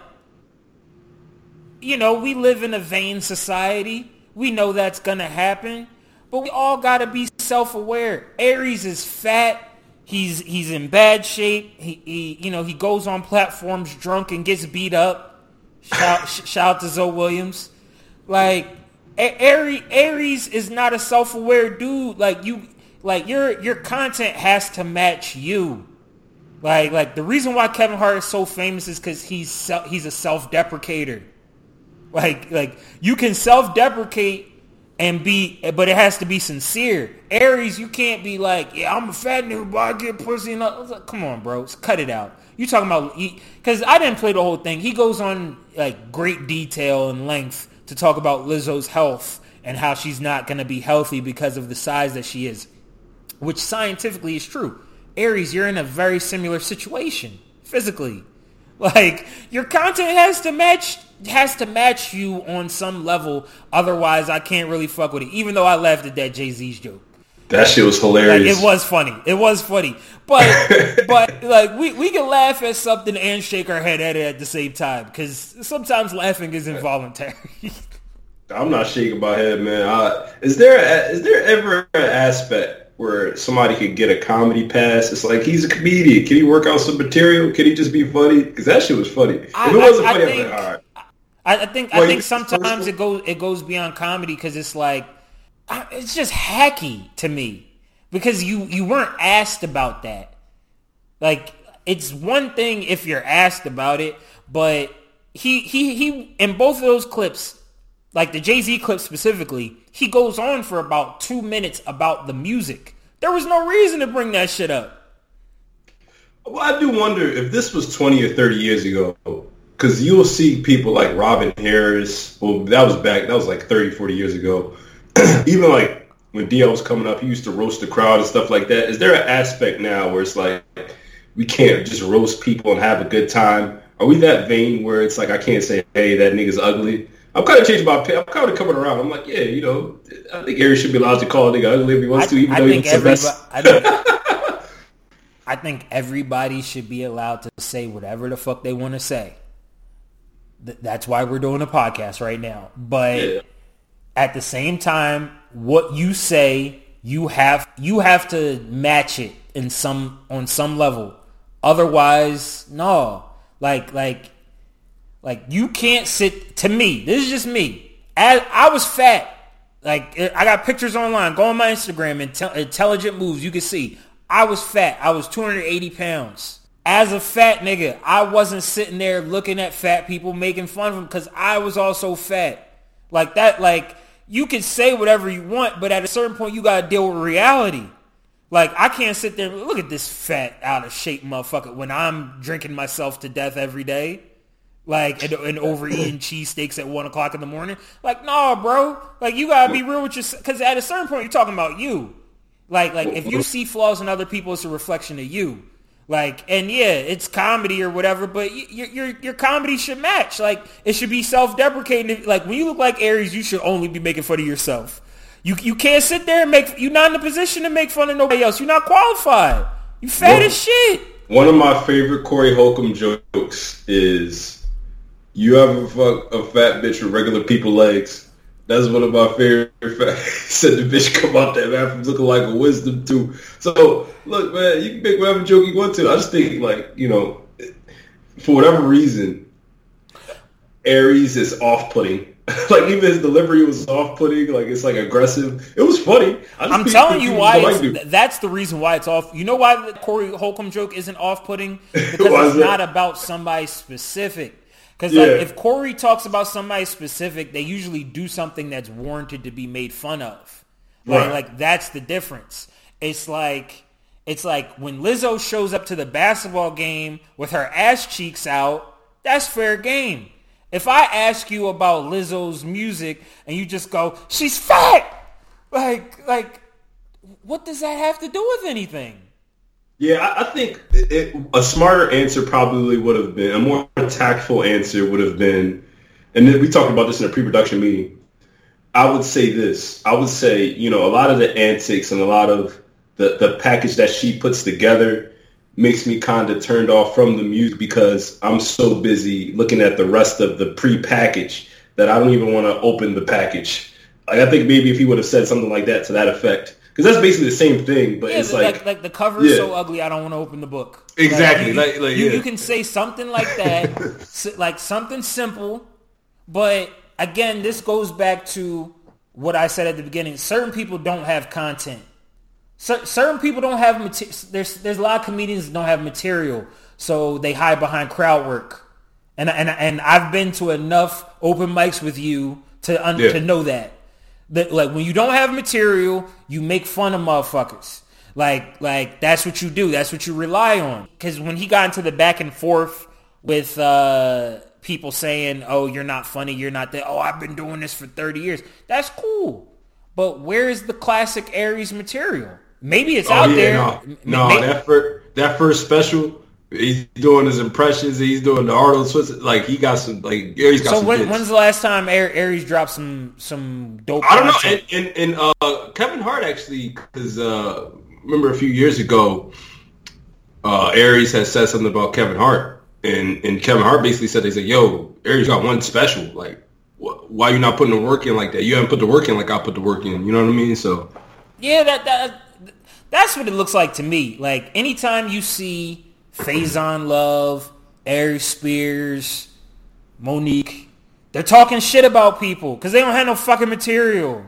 you know we live in a vain society. We know that's gonna happen, but we all gotta be self-aware. Aries is fat. He's he's in bad shape. He, he you know he goes on platforms drunk and gets beat up. Shout, sh- [laughs] shout out to Zoe Williams. Like Aries, Aries is not a self-aware dude. Like you, like your your content has to match you. Like like the reason why Kevin Hart is so famous is because he's he's a self-deprecator. Like like you can self-deprecate and be, but it has to be sincere. Aries, you can't be like, yeah, I'm a fat nigga, but I get pussy. And all. It's like, come on, bro, cut it out. You talking about? Because I didn't play the whole thing. He goes on like great detail and length to talk about Lizzo's health and how she's not going to be healthy because of the size that she is, which scientifically is true. Aries, you're in a very similar situation physically. [laughs] Like your content has to match has to match you on some level. Otherwise, I can't really fuck with it. Even though I laughed at that Jay Z's joke. That shit was Like, hilarious. it was funny. It was funny. But [laughs] but like we, we can laugh at something and shake our head at it at the same time because sometimes laughing is involuntary. [laughs] I'm not shaking my head, man. I, is there a, is there ever an aspect where somebody could get a comedy pass? It's like he's a comedian. Can he work out some material? Can he just be funny? Because that shit was funny. If it wasn't I- funny, I, think- like, all right. I, I think Well, I think sometimes it goes it goes beyond comedy because it's like It's just hacky to me because you you weren't asked about that. Like it's one thing if you're asked about it, but he he he in both of those clips, like the Jay Z clip specifically, he goes on for about two minutes about the music. There was no reason to bring that shit up. Well, I do wonder if this was 20 or 30 years ago, because you'll see people like Robin Harris. Well, that was back, that was like 30, 40 years ago. [clears throat] Even like when DL was coming up, he used to roast the crowd and stuff like that. Is there an aspect now where it's like, we can't just roast people and have a good time? Are we that vain where it's like, I can't say, hey, that nigga's ugly? I'm kind of changing my opinion. I'm kind of coming around. I'm like, yeah, you know, I think Eric should be allowed to call a nigga ugly if he wants to, even I though he looks the best. I think, [laughs] I think everybody should be allowed to say whatever the fuck they want to say. Th- That's why we're doing a podcast right now. But Yeah. At the same time, what you say, you have you have to match it in some on some level. Otherwise, no. Like like like you can't sit to me. This is just me. As I was fat. Like eh, I got pictures online. Go on my Instagram. Intel- intelligent moves. You can see I was fat. I was 280 pounds. As a fat nigga, I wasn't sitting there looking at fat people making fun of them because I was also fat. Like that. Like you can say whatever you want, but at a certain point, you gotta deal with reality. Like I can't sit there and look at this fat, out of shape motherfucker when I'm drinking myself to death every day, like and, and overeating [laughs] cheesesteaks at one o'clock in the morning. Like, no, bro. Like you gotta be real with yourself, because at a certain point, you're talking about you. Like, like if you see flaws in other people, it's a reflection of you. Like, and yeah, it's comedy or whatever, but y- your your your comedy should match. Like, it should be self-deprecating. Like, when you look like Aries, you should only be making fun of yourself. You you can't sit there and make. You're not in a position to make fun of nobody else. You're not qualified. You fat as shit. One of my favorite Corey Holcomb jokes is, "You ever fuck a fat bitch with regular people legs?" That's one of my favorite. [laughs] facts. Said the bitch come out that bathroom looking like a wisdom tooth. So look, man, you can make whatever joke you want to. I just think like you know, for whatever reason, Aries is off-putting. [laughs] like even his delivery was off-putting. Like it's like aggressive. It was funny. I I'm telling you why. like that's the reason why it's off. You know why the Corey Holcomb joke isn't off-putting? [laughs] Because it's not about somebody specific. Because Yeah. like, if Corey talks about somebody specific, they usually do something that's warranted to be made fun of. Like, Right. like that's the difference. It's like it's like when Lizzo shows up to the basketball game with her ass cheeks out, that's fair game. If I ask you about Lizzo's music and you just go, "She's fat," like like what does that have to do with anything? Yeah, I, think it, a smarter answer probably would have been a more tactful answer would have been, and then we talked about this in a pre-production meeting. I would say this. I would say you know a lot of the antics and a lot of the the package that she puts together makes me kind of turned off from the music because I'm so busy looking at the rest of the pre-package that I don't even want to open the package. Like I think maybe if he would have said something like that to that effect, because that's basically the same thing, but Yeah, it's like, like, like the cover is Yeah. so ugly, I don't want to open the book. Exactly, you, like- like, you, yeah. you can say something like that, [laughs] like something simple, but again, this goes back to what I said at the beginning. Certain people don't have content. Cer- certain people don't have material. There's there's a lot of comedians that don't have material, so they hide behind crowd work. And and and I've been to enough open mics with you to un- Yeah. to know that that like when you don't have material, you make fun of motherfuckers. Like like that's what you do. That's what you rely on. Because when he got into the back and forth with uh, people saying, "Oh, you're not funny. You're not that." Oh, I've been doing this for thirty years. That's cool. But where's the classic Aries material? Maybe it's Oh, out yeah, there. No, no that first that first special, he's doing his impressions. He's doing the Arnold Schwarzenegger. Like he got some like Gary's got so some. when, when's the last time Ar- Aries dropped some some dope? I don't know. And and, and uh, Kevin Hart actually, because uh, remember a few years ago, uh, Aries had said something about Kevin Hart, and and Kevin Hart basically said, "They said, yo, Aries got one special. Like, wh- why you not putting the work in like that? You haven't put the work in like I put the work in. You know what I mean? So." Yeah, that that that's what it looks like to me. Like anytime you see Faizon Love, Aries Spears, Mo'Nique, they're talking shit about people because they don't have no fucking material.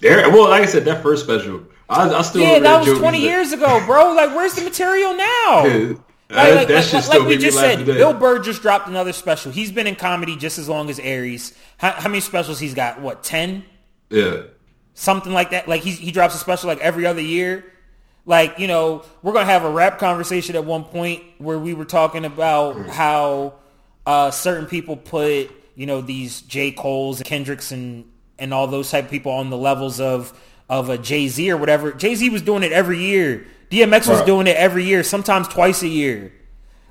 There, well, like I said, that first special, I, I still Yeah, that was 20 He's like- years ago, bro. Like, where's the material now? [laughs] Yeah, Like, like, that like- like we just said, today. Bill Burr just dropped another special. He's been in comedy just as long as Aries. How, how many specials he's got? What, 10? yeah, something like that. Like he he drops a special like every other year. Like you know, we're gonna have a rap conversation at one point where we were talking about how uh, certain people put you know these J Cole's and Kendricks and and all those type of people on the levels of of a Jay Z or whatever. Jay Z was doing it every year. DMX was Right. doing it every year, sometimes twice a year.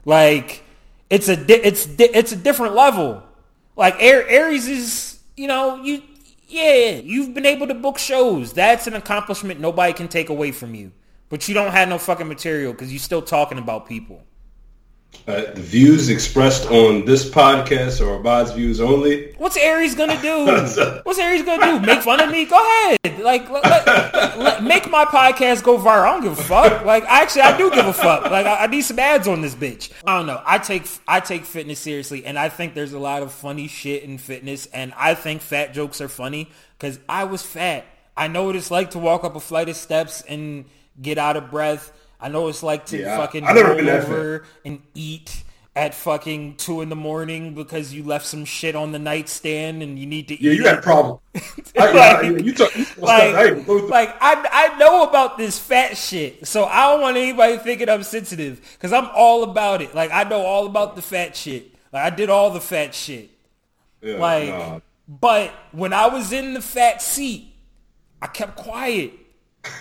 Like it's a di- it's di- it's a different level. Like Air, Aries is you know you yeah you've been able to book shows. That's an accomplishment nobody can take away from you. But you don't have no fucking material because you're still talking about people. Uh, the views expressed on this podcast are Abad's views only. What's Aries gonna do? [laughs] What's Aries gonna do? Make fun of me? Go ahead. Like, let, let- let- make my podcast go viral. I don't give a fuck. Like, actually, I do give a fuck. Like, I, I need some ads on this bitch. I don't know. I take I take fitness seriously, and I think there's a lot of funny shit in fitness, and I think fat jokes are funny because I was fat. I know what it's like to walk up a flight of steps and get out of breath. I know it's like to Yeah, fucking I never roll been that fat. over and eat at fucking two in the morning because you left some shit on the nightstand and you need to eat. Yeah, you it. had a problem. [laughs] Like- yeah, you talk. You like, I ain't go through- like I, I know about this fat shit, so I don't want anybody thinking I'm sensitive because I'm all about it. Like I know all about the fat shit. Like I did all the fat shit. yeah, Like, nah. but when I was in the fat seat, I kept quiet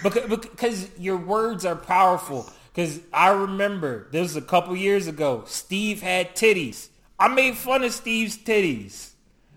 because, because your words are powerful. Because I remember this was a couple years ago. Steve had titties. I made fun of Steve's titties.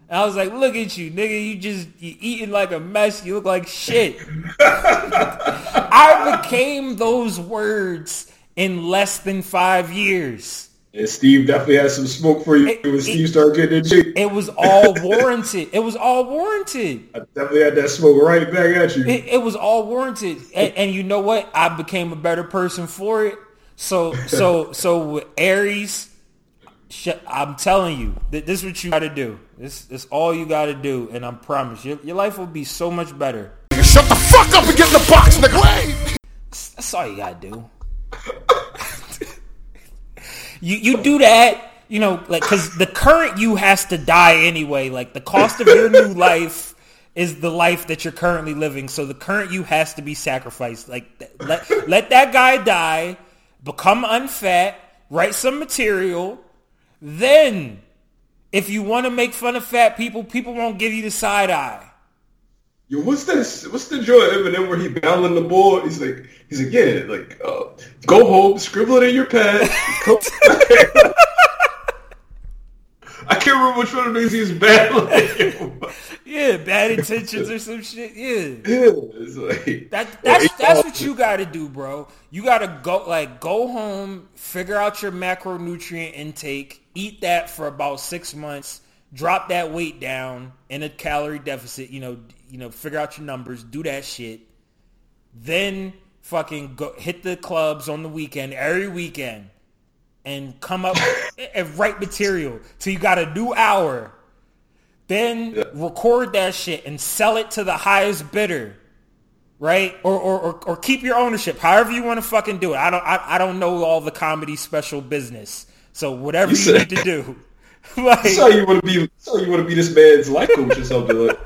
And I was like, look at you, nigga. You just you eating like a mess. You look like shit. [laughs] I became those words in less than five years. And Steve definitely had some smoke for you It- when it- Steve started getting in shape. It was all warranted. It was all warranted. I definitely had that smoke right back at you. It, it was all warranted, and, and you know what? I became a better person for it. So, so, so with Aries, sh- I'm telling you, th- this is what you got to do. This, this all you got to do, and I promise your, your life will be so much better. Shut the fuck up and get in the box, nigga. That's all you got to do. [laughs] you you do that, you know, like because the current you has to die anyway. Like the cost of your new life is the life that you're currently living. So the current you has to be sacrificed. Like let let that guy die, become unfat, write some material, then. If you want to make fun of fat people, people won't give you the side eye. Yo, what's this? What's the joint of Eminem where he battling the ball? He's like, he's like, yeah, like, uh, go home, scribble it in your pad. [laughs] come back." [laughs] I can't remember which one of these he was battling. [laughs] Yeah, bad intentions or some shit. Yeah. yeah, it's like That that's that's what you got to do, bro. You got to go like go home, figure out your macronutrient intake, eat that for about six months, drop that weight down in a calorie deficit. You know, you know, figure out your numbers, do that shit. Then fucking go hit the clubs on the weekend, every weekend, and come up [laughs] and write material till you got a new hour. Then record that shit and sell it to the highest bidder right? Or, or or or keep your ownership, however you want to fucking do it. I don't I, I don't know all the comedy special business, so whatever you, You need to do. [laughs] like, how you want to be. so you want to be this man's life coach or something. Like,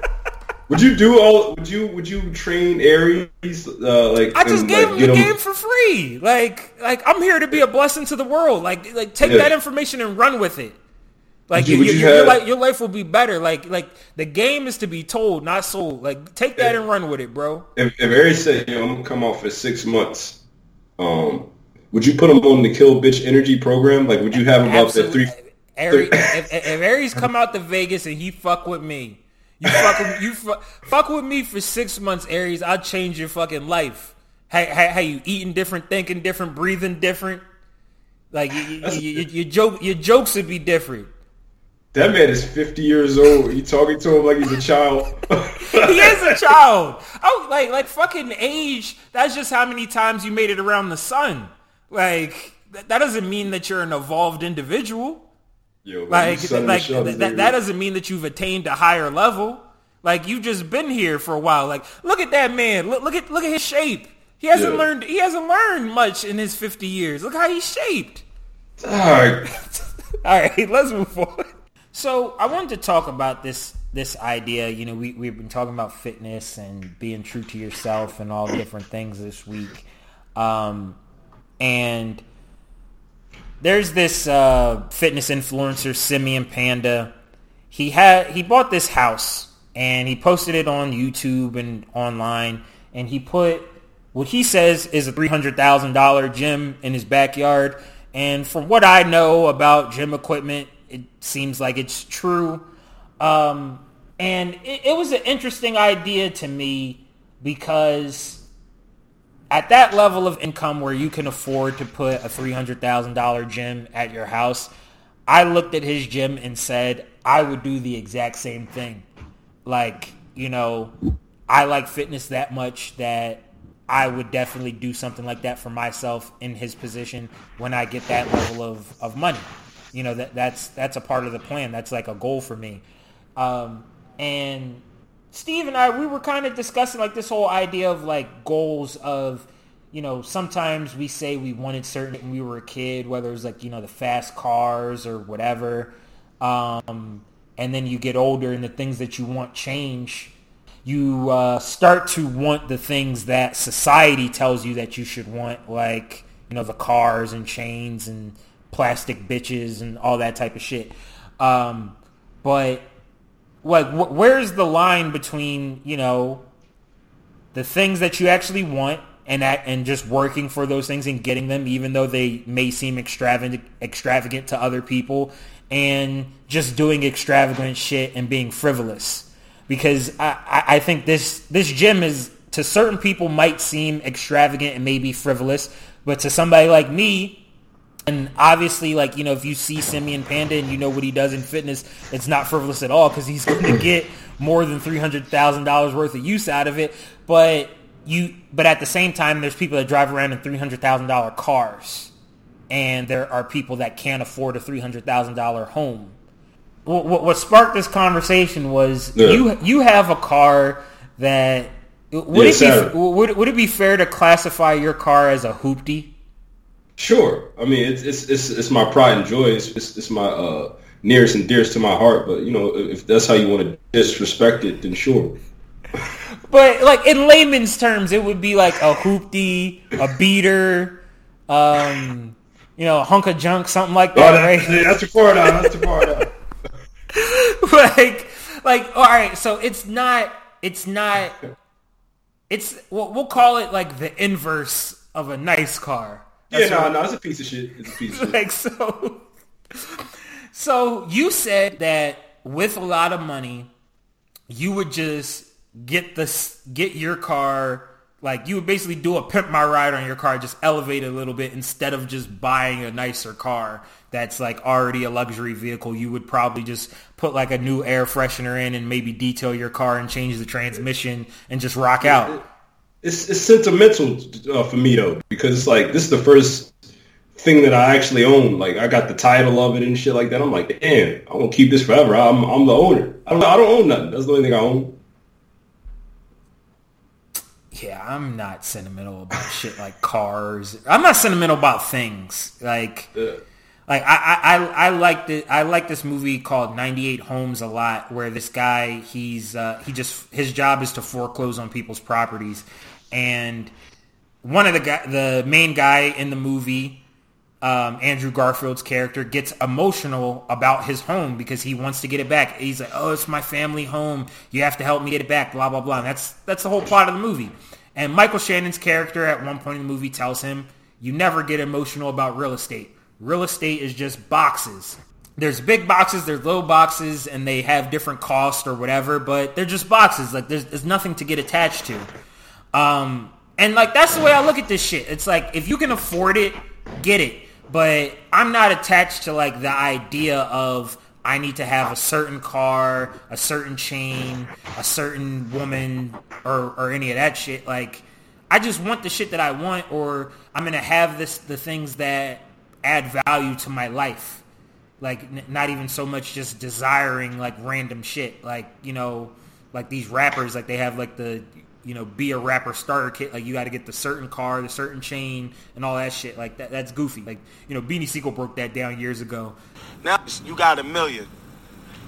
would you do all? Would you? Would you train Aries? Uh, like I just and, gave like, him the him- game for free. Like like I'm here to be a blessing to the world. Like like take Yeah. that information and run with it. Like Would you- your, you your, life, your life will be better. Like like the game is to be told, not sold. Like take that and run with it, bro. If, if Aries said, "Yo, I'm gonna come off for six months," um, would you put him on the Kill Bitch Energy program? Like, would you have him out there Absolutely. three? Aries, if if Aries come out to Vegas and he fuck with me, you fuck with, you fu- fuck with me for six months, Aries. I'll change your fucking life. How, how, how you eating different, thinking different, breathing different. Like you, you, you, you- your joke, your jokes would be different. That man is 50 years old. You talking to him like he's a child. [laughs] He is a child. Oh, like like fucking age. That's just how many times you made it around the sun. Like that doesn't mean that you're an evolved individual. Yo, Like, you son of a like that, that, that doesn't mean that you've attained a higher level. Like you've just been here for a while. Like look at that man. Look, look at look at his shape. He hasn't Yeah. learned. He hasn't learned much in his fifty years. Look how he's shaped. All right. [laughs] All right, let's move forward. So I wanted to talk about this this idea. You know, we we've been talking about fitness and being true to yourself and all different things this week. Um, and there's this uh, fitness influencer, Simeon Panda. He had he bought this house and he posted it on YouTube and online, and he put what he says is a three hundred thousand dollar gym in his backyard. And from what I know about gym equipment, it seems like it's true. Um, and it, it was an interesting idea to me because at that level of income where you can afford to put a $300,000 gym at your house, I looked at his gym and said, I would do the exact same thing. Like, you know, I like fitness that much that I would definitely do something like that for myself in his position when I get that level of, of money. You know, that that's that's a part of the plan. That's like a goal for me. Um, and Steve and I, we were kind of discussing like this whole idea of like goals of, you know, sometimes we say we wanted certain when we were a kid, whether it was like, you know, the fast cars or whatever. Um, and then you get older and the things that you want change you uh, start to want the things that society tells you that you should want, like you know the cars and chains and plastic bitches and all that type of shit. Um, but like, wh- where's the line between you know the things that you actually want and and just working for those things and getting them, even though they may seem extravagant extravagant to other people, and just doing extravagant shit and being frivolous? Because I, I think this this gym is to certain people might seem extravagant and maybe frivolous, but to somebody like me, and obviously like you know if you see Simeon Panda and you know what he does in fitness, it's not frivolous at all because he's [laughs] going to get more than three hundred thousand dollars worth of use out of it. But you, but at the same time, there's people that drive around in three hundred thousand dollar cars, and there are people that can't afford a three hundred thousand dollar home what, what sparked this conversation was yeah. you you have a car that would yeah, it be would, would it be fair to classify your car as a hoopty? Sure. I mean, it's it's it's, it's my pride and joy. It's, it's, it's my uh, nearest and dearest to my heart. But you know, if that's how you want to disrespect it, then sure. But like in layman's terms, it would be like a hoopty, a beater, um, you know, a hunk of junk, something like that. Oh, that right? That's too far now. That's too far now. [laughs] like, like, all right. So it's not. It's not. It's we'll, we'll call it like the inverse of a nice car. That's yeah, no, no, it's a piece of shit. It's a piece of shit. like so. So you said that with a lot of money, you would just get this, get your car like you would basically do a pimp my ride on your car, just elevate it a little bit instead of just buying a nicer car that's like already a luxury vehicle. You would probably just put like a new air freshener in and maybe detail your car and change the transmission and just rock out. It's, it's sentimental uh, for me though because it's like this is the first thing that I actually own. Like I got the title of it and shit like that. I'm like, damn, I'm gonna keep this forever. I'm I'm the owner. I don't I don't own nothing. That's the only thing I own yeah, I'm not sentimental about shit like cars. I'm not sentimental about things like. Yeah. Like I, I, I like the I like this movie called 98 Homes a lot, where this guy he's uh, he just his job is to foreclose on people's properties, and one of the guy the main guy in the movie um, Andrew Garfield's character gets emotional about his home because he wants to get it back. He's like, "Oh, it's my family home. You have to help me get it back." Blah blah blah. And that's that's the whole plot of the movie. And Michael Shannon's character at one point in the movie tells him, "You never get emotional about real estate. Real estate is just boxes. There's big boxes, there's little boxes, and they have different costs or whatever, but they're just boxes. Like there's, there's nothing to get attached to." Um, and like that's the way I look at this shit. It's like if you can afford it, get it but I'm not attached to like the idea of I need to have a certain car, a certain chain, a certain woman, or or any of that shit. Like, I just want the shit that I want, or I'm gonna have this the things that add value to my life. Like, n- not even so much just desiring like random shit. Like, you know, like these rappers, like they have like the you know, be a rapper starter kit. Like you got to get the certain car, the certain chain, and all that shit. Like that, that's goofy. Like you know, Beanie Sigel broke that down years ago. Now you got a million.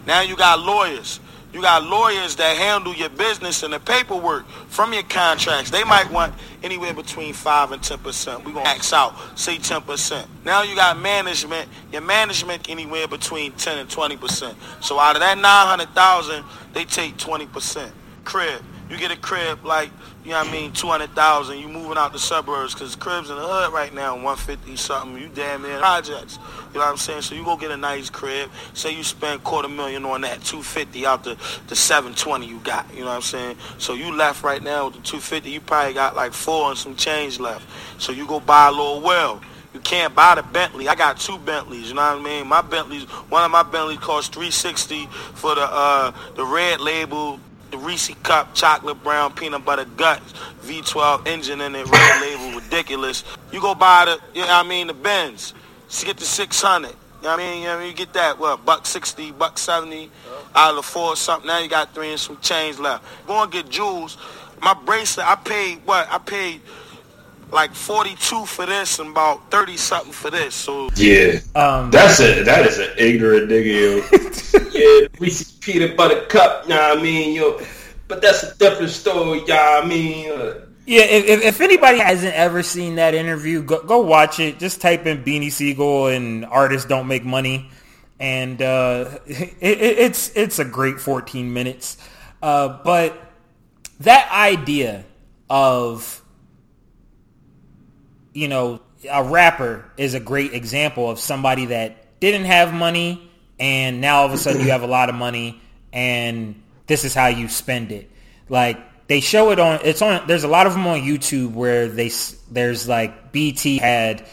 Now you got lawyers. You got lawyers that handle your business and the paperwork from your contracts. They might want anywhere between five and ten percent. We gonna max out, say ten percent. Now you got management. Your management anywhere between ten and twenty percent. So out of that nine hundred thousand, they take twenty percent. Crib You get a crib like, you know what I mean, 200,000, you moving out the suburbs because cribs in the hood right now, 150 something, you damn near projects. You know what I'm saying? So you go get a nice crib. Say you spend quarter million on that 250 out the, the 720 you got. You know what I'm saying? So you left right now with the 250, you probably got like four and some change left. So you go buy a little well. You can't buy the Bentley. I got two Bentleys. You know what I mean? My Bentleys, one of my Bentleys cost 360 for the uh, the red label, the Reese cup, chocolate brown, peanut butter guts, V12 engine in it, red [laughs] label, ridiculous. You go buy the, you know what I mean, the Benz. You get the 600. You know what I mean? You, know what I mean? you get that, what, buck 60, buck 70 out of the four something. Now you got three and some change left. Go and get jewels. My bracelet, I paid, what? I paid like 42 for this and about 30 something for this. So Yeah, Um, that's it. that is an ignorant nigga. Yo. [laughs] yeah, Reese's peanut butter cup. Nah, I mean, yo, but that's a different story. Yeah, I mean, uh, Yeah, if, if, if anybody hasn't ever seen that interview, go, go watch it. Just type in Beanie Sigel and artists don't make money, and uh, [laughs] it, it, it's it's a great 14 minutes. Uh, but that idea of you know a rapper is a great example of somebody that didn't have money and now all of a sudden you have a lot of money and this is how you spend it. Like they show it on it's on there's a lot of them on YouTube where they there's like BT had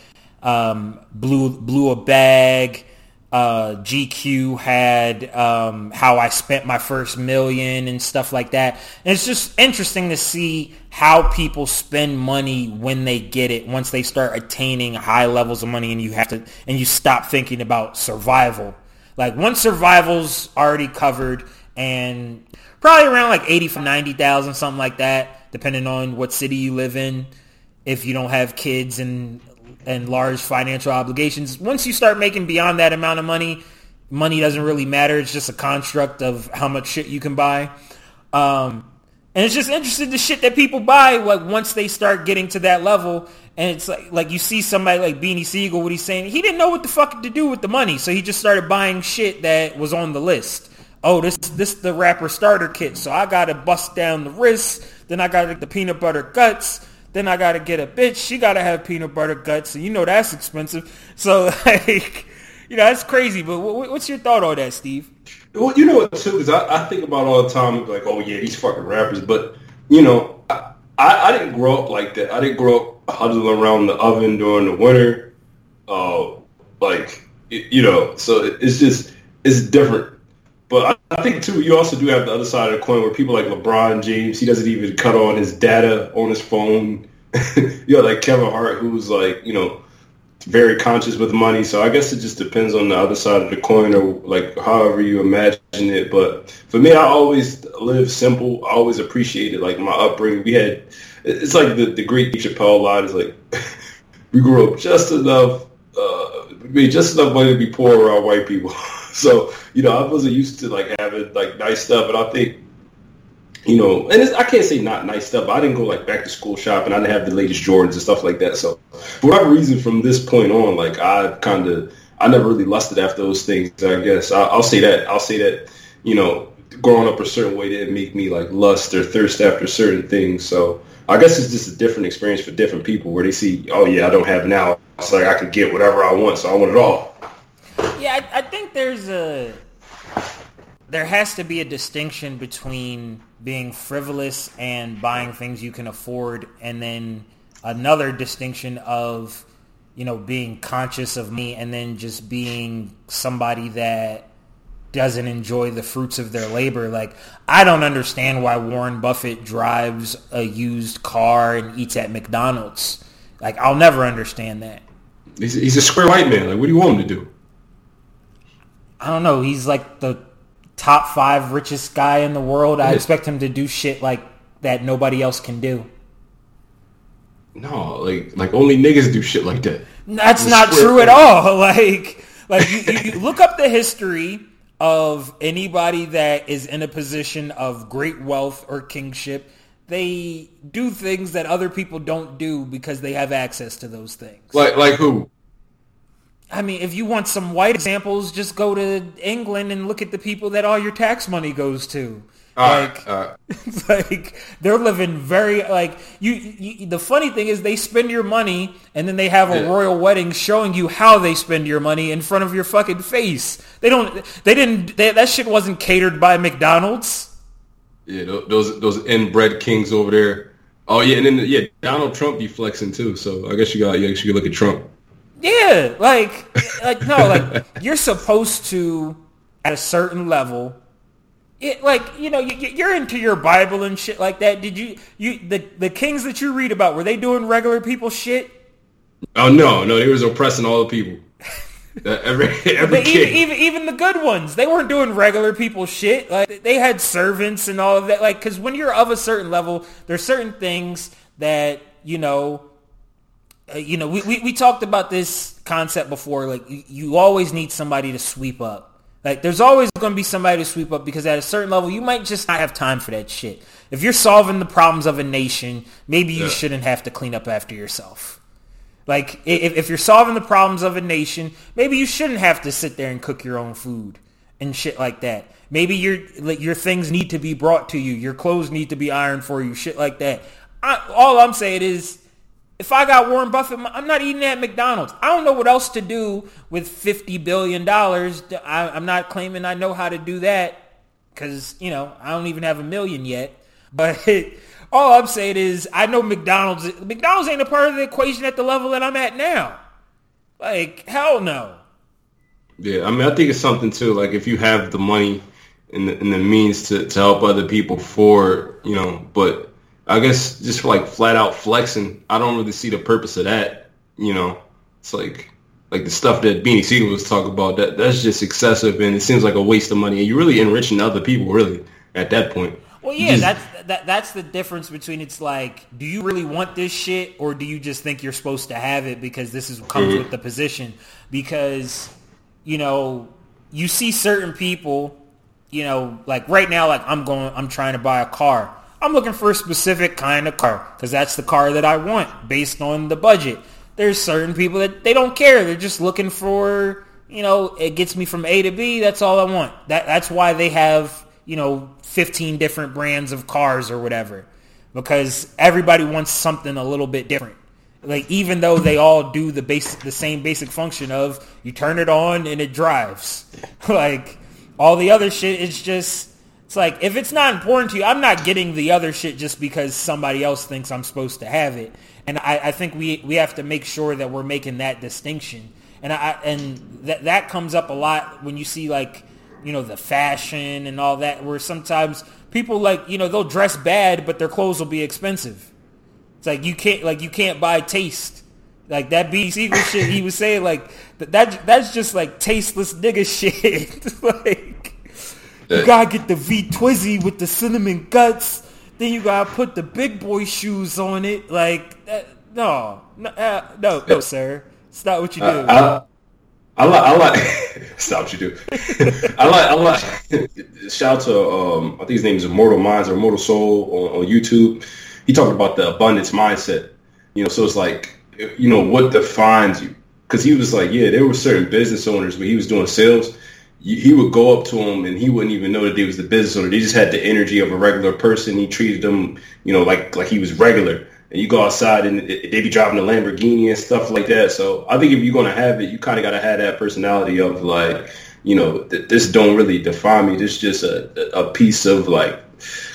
um blew blew a bag uh, GQ had um, how I spent my first million and stuff like that. And it's just interesting to see how people spend money when they get it, once they start attaining high levels of money and you have to, and you stop thinking about survival. Like once survival's already covered and probably around like 80 from 90,000, something like that, depending on what city you live in. If you don't have kids and and large financial obligations. Once you start making beyond that amount of money, money doesn't really matter. It's just a construct of how much shit you can buy. Um, and it's just interesting the shit that people buy like once they start getting to that level. And it's like like you see somebody like Beanie Sigel, what he's saying, he didn't know what the fuck to do with the money, so he just started buying shit that was on the list. Oh, this this the rapper starter kit, so I gotta bust down the wrists. Then I gotta the peanut butter guts. Then I gotta get a bitch. She gotta have peanut butter guts, and you know that's expensive. So [laughs] like, you know that's crazy. But what, what's your thought on that, Steve? Well, you know what too, because I, I think about all the time, like, oh yeah, these fucking rappers. But you know, I, I, I didn't grow up like that. I didn't grow up huddling around the oven during the winter. Uh, like, you know, so it- it's just it's different. I, I think too, you also do have the other side of the coin where people like LeBron James, he doesn't even cut on his data on his phone. [laughs] you know, like Kevin Hart, who's like, you know, very conscious with money. So I guess it just depends on the other side of the coin or like however you imagine it. But for me, I always live simple. I always appreciated like my upbringing. We had, it's like the, the great Chappelle line is like, [laughs] we grew up just enough, uh, made just enough money to be poor around white people. [laughs] [laughs] so, you know, I wasn't used to like having like nice stuff. And I think, you know, and I can't say not nice stuff. But I didn't go like back to school shopping. I didn't have the latest Jordans and stuff like that. So for whatever reason, from this point on, like I kind of, I never really lusted after those things. I guess I, I'll say that. I'll say that. You know, growing up a certain way didn't make me like lust or thirst after certain things. So I guess it's just a different experience for different people where they see, oh yeah, I don't have now. It's like I can get whatever I want, so I want it all. Yeah, I, I think there's a there has to be a distinction between being frivolous and buying things you can afford, and then another distinction of you know being conscious of me, and then just being somebody that doesn't enjoy the fruits of their labor. Like I don't understand why Warren Buffett drives a used car and eats at McDonald's. Like I'll never understand that. He's, he's a square white man. Like, what do you want him to do? I don't know. He's like the top five richest guy in the world. I expect him to do shit like that nobody else can do. No, like like only niggas do shit like that. That's not true at all. [laughs] Like, like you, you, you look up the history of anybody that is in a position of great wealth or kingship. They do things that other people don't do because they have access to those things. Like like who? I mean, if you want some white examples, just go to England and look at the people that all your tax money goes to. All like, right, all right. it's [laughs] like they're living very like you, you. The funny thing is, they spend your money, and then they have a Yeah. royal wedding showing you how they spend your money in front of your fucking face. They don't. They didn't. They, that shit wasn't catered by McDonald's. Yeah, those those inbred kings over there. Oh yeah, and then yeah, Donald Trump be flexing too. So I guess you got. Yeah, you should look at Trump. Yeah, like, like no, like you're supposed to at a certain level. It like you know you, you're into your Bible and shit like that. Did you you the the kings that you read about were they doing regular people shit? Oh no, no, they was oppressing all the people. Uh, every [laughs] every But even, even even the good ones, they weren't doing regular people shit. Like they had servants and all of that. Like because when you're of a certain level, there's certain things that you know. Uh, you know, we, we we talked about this concept before. Like you, you always need somebody to sweep up. Like there's always going to be somebody to sweep up because at a certain level, you might just not have time for that shit. If you're solving the problems of a nation, maybe you Yeah. shouldn't have to clean up after yourself. Like if, if you're solving the problems of a nation, maybe you shouldn't have to sit there and cook your own food and shit like that. Maybe your like, your things need to be brought to you. Your clothes need to be ironed for you. Shit like that. I, all I'm saying is, if I got Warren Buffett, I'm not eating at McDonald's. I don't know what else to do with fifty billion dollars. I'm not claiming I know how to do that because you know I don't even have a million yet. But [laughs] all I'm saying is I know McDonald's. McDonald's ain't a part of the equation at the level that I'm at now. Like hell no. Yeah, I mean, I think it's something too. Like if you have the money and the, and the means to, to help other people for, you know, but I guess just for like flat out flexing, I don't really see the purpose of that. You know, it's like like the stuff that Beanie Sigel was talking about. That that's just excessive, and it seems like a waste of money. And you're really enriching other people, really, at that point. Well, yeah, just- that's that, that's the difference between it's like, do you really want this shit, or do you just think you're supposed to have it because this is comes Mhm. with the position? Because you know, you see certain people, you know, like right now, like I'm going, I'm trying to buy a car. I'm looking for a specific kind of car because that's the car that I want based on the budget. There's certain people that they don't care. They're just looking for, you know, it gets me from A to B. That's all I want. That that's why they have, you know, 15 different brands of cars or whatever because everybody wants something a little bit different. Like even though they all do the basic the same basic function of you turn it on and it drives. [laughs] like all the other shit is just it's like if it's not important to you, I'm not getting the other shit just because somebody else thinks I'm supposed to have it. And I, I think we we have to make sure that we're making that distinction. And I and that that comes up a lot when you see like you know the fashion and all that where sometimes people like you know they'll dress bad but their clothes will be expensive it's like you can't like you can't buy taste like that B Sigel [laughs] shit he was saying like that, that that's just like tasteless nigga shit [laughs] like you gotta get the V Twizzy with the cinnamon guts then you gotta put the big boy shoes on it like that, no no uh, no no sir it's not what you do I, I, [laughs] [laughs] I like, I like, stop what you do. I like, I like, shout out to, um, I think his name is Immortal Minds or Immortal Soul on, on YouTube. He talked about the abundance mindset, you know, so it's like, you know, what defines you? Cause he was like, yeah, there were certain business owners, when he was doing sales. You- He would go up to them and he wouldn't even know that they was the business owner. They just had the energy of a regular person. He treated them, you know, like, like he was regular and you go outside and they be driving a Lamborghini and stuff like that. So I think if you're going to have it, you kind of got to have that personality of like, you know, th- this don't really define me. This is just a, a piece of like,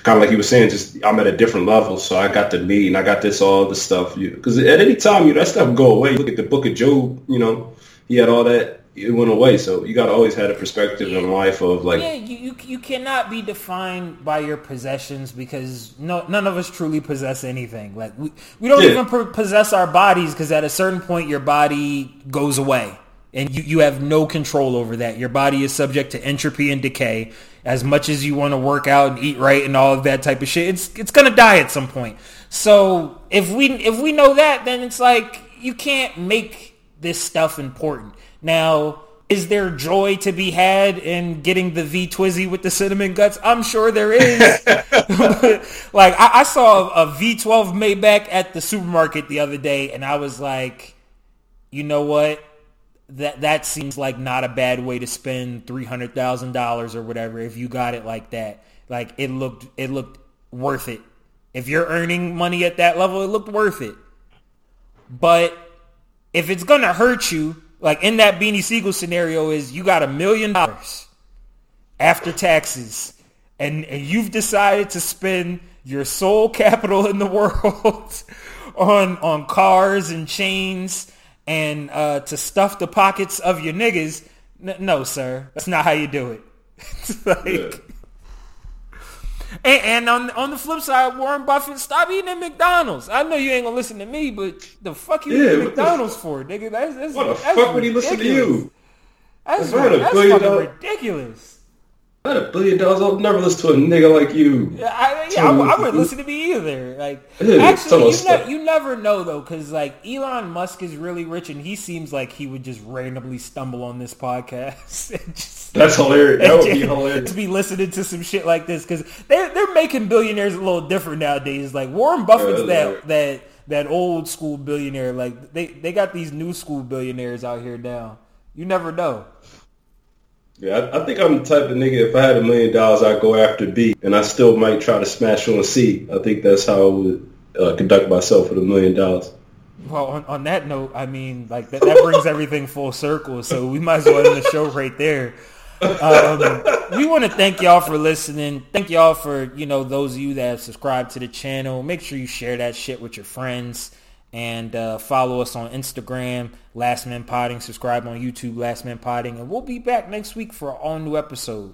kind of like he was saying, just I'm at a different level. So I got the meat and I got this, all the stuff. Because at any time, you know, that stuff go away. Look at the book of Job, you know, he had all that. It went away. So you got to always have a perspective in life of like, yeah, you, you you cannot be defined by your possessions because no none of us truly possess anything. Like we, we don't Yeah. even po- possess our bodies because at a certain point your body goes away and you, you have no control over that. Your body is subject to entropy and decay. As much as you want to work out and eat right and all of that type of shit, it's it's gonna die at some point. So if we if we know that, then it's like you can't make this stuff important. Now, is there joy to be had in getting the V Twizzy with the cinnamon guts? I'm sure there is. [laughs] [laughs] like I, I saw a, a V12 Maybach at the supermarket the other day, and I was like, you know what? That that seems like not a bad way to spend three hundred thousand dollars or whatever if you got it like that. like it looked it looked worth it. If you're earning money at that level, it looked worth it. But if it's gonna hurt you, like in that Beanie Sigel scenario, is you got a million dollars after taxes, and, and you've decided to spend your sole capital in the [laughs] world on on cars and chains and uh, to stuff the pockets of your niggas. N- no, sir, that's not how you do it. [laughs] like. And, and on on the flip side, Warren Buffett, stop eating at McDonald's. I know you ain't gonna listen to me, but the fuck you Yeah, eating what McDonald's for, nigga? That's, that's, Why the that's fuck would he listen to you? That's, had a that's fucking dollar- ridiculous. I had a billion dollars. I'll never listen to a nigga like you. I, yeah, I, I wouldn't listen to me either. Like, Yeah, actually, you, ne- you never know though, because like Elon Musk is really rich, and he seems like he would just randomly stumble on this podcast [laughs] and just That's hilarious. That would be [laughs] hilarious to be listening to some shit like this because they're they're making billionaires a little different nowadays. Like Warren Buffett's Yeah, that that that old school billionaire. Like they they got these new school billionaires out here now. You never know. Yeah, I, I think I'm the type of nigga. If I had a million dollars, I'd go after B, and I still might try to smash on C. I think that's how I would uh, conduct myself with a million dollars. Well, on, on that note, I mean, like that, that brings everything full circle. So we might as well end the show right there. Um, we want to thank y'all for listening. Thank y'all for you know those of you that have subscribed to the channel. Make sure you share that shit with your friends and uh, follow us on Instagram, Last Men Podding. Subscribe on YouTube, Last Men Podding, and we'll be back next week for an all new episode.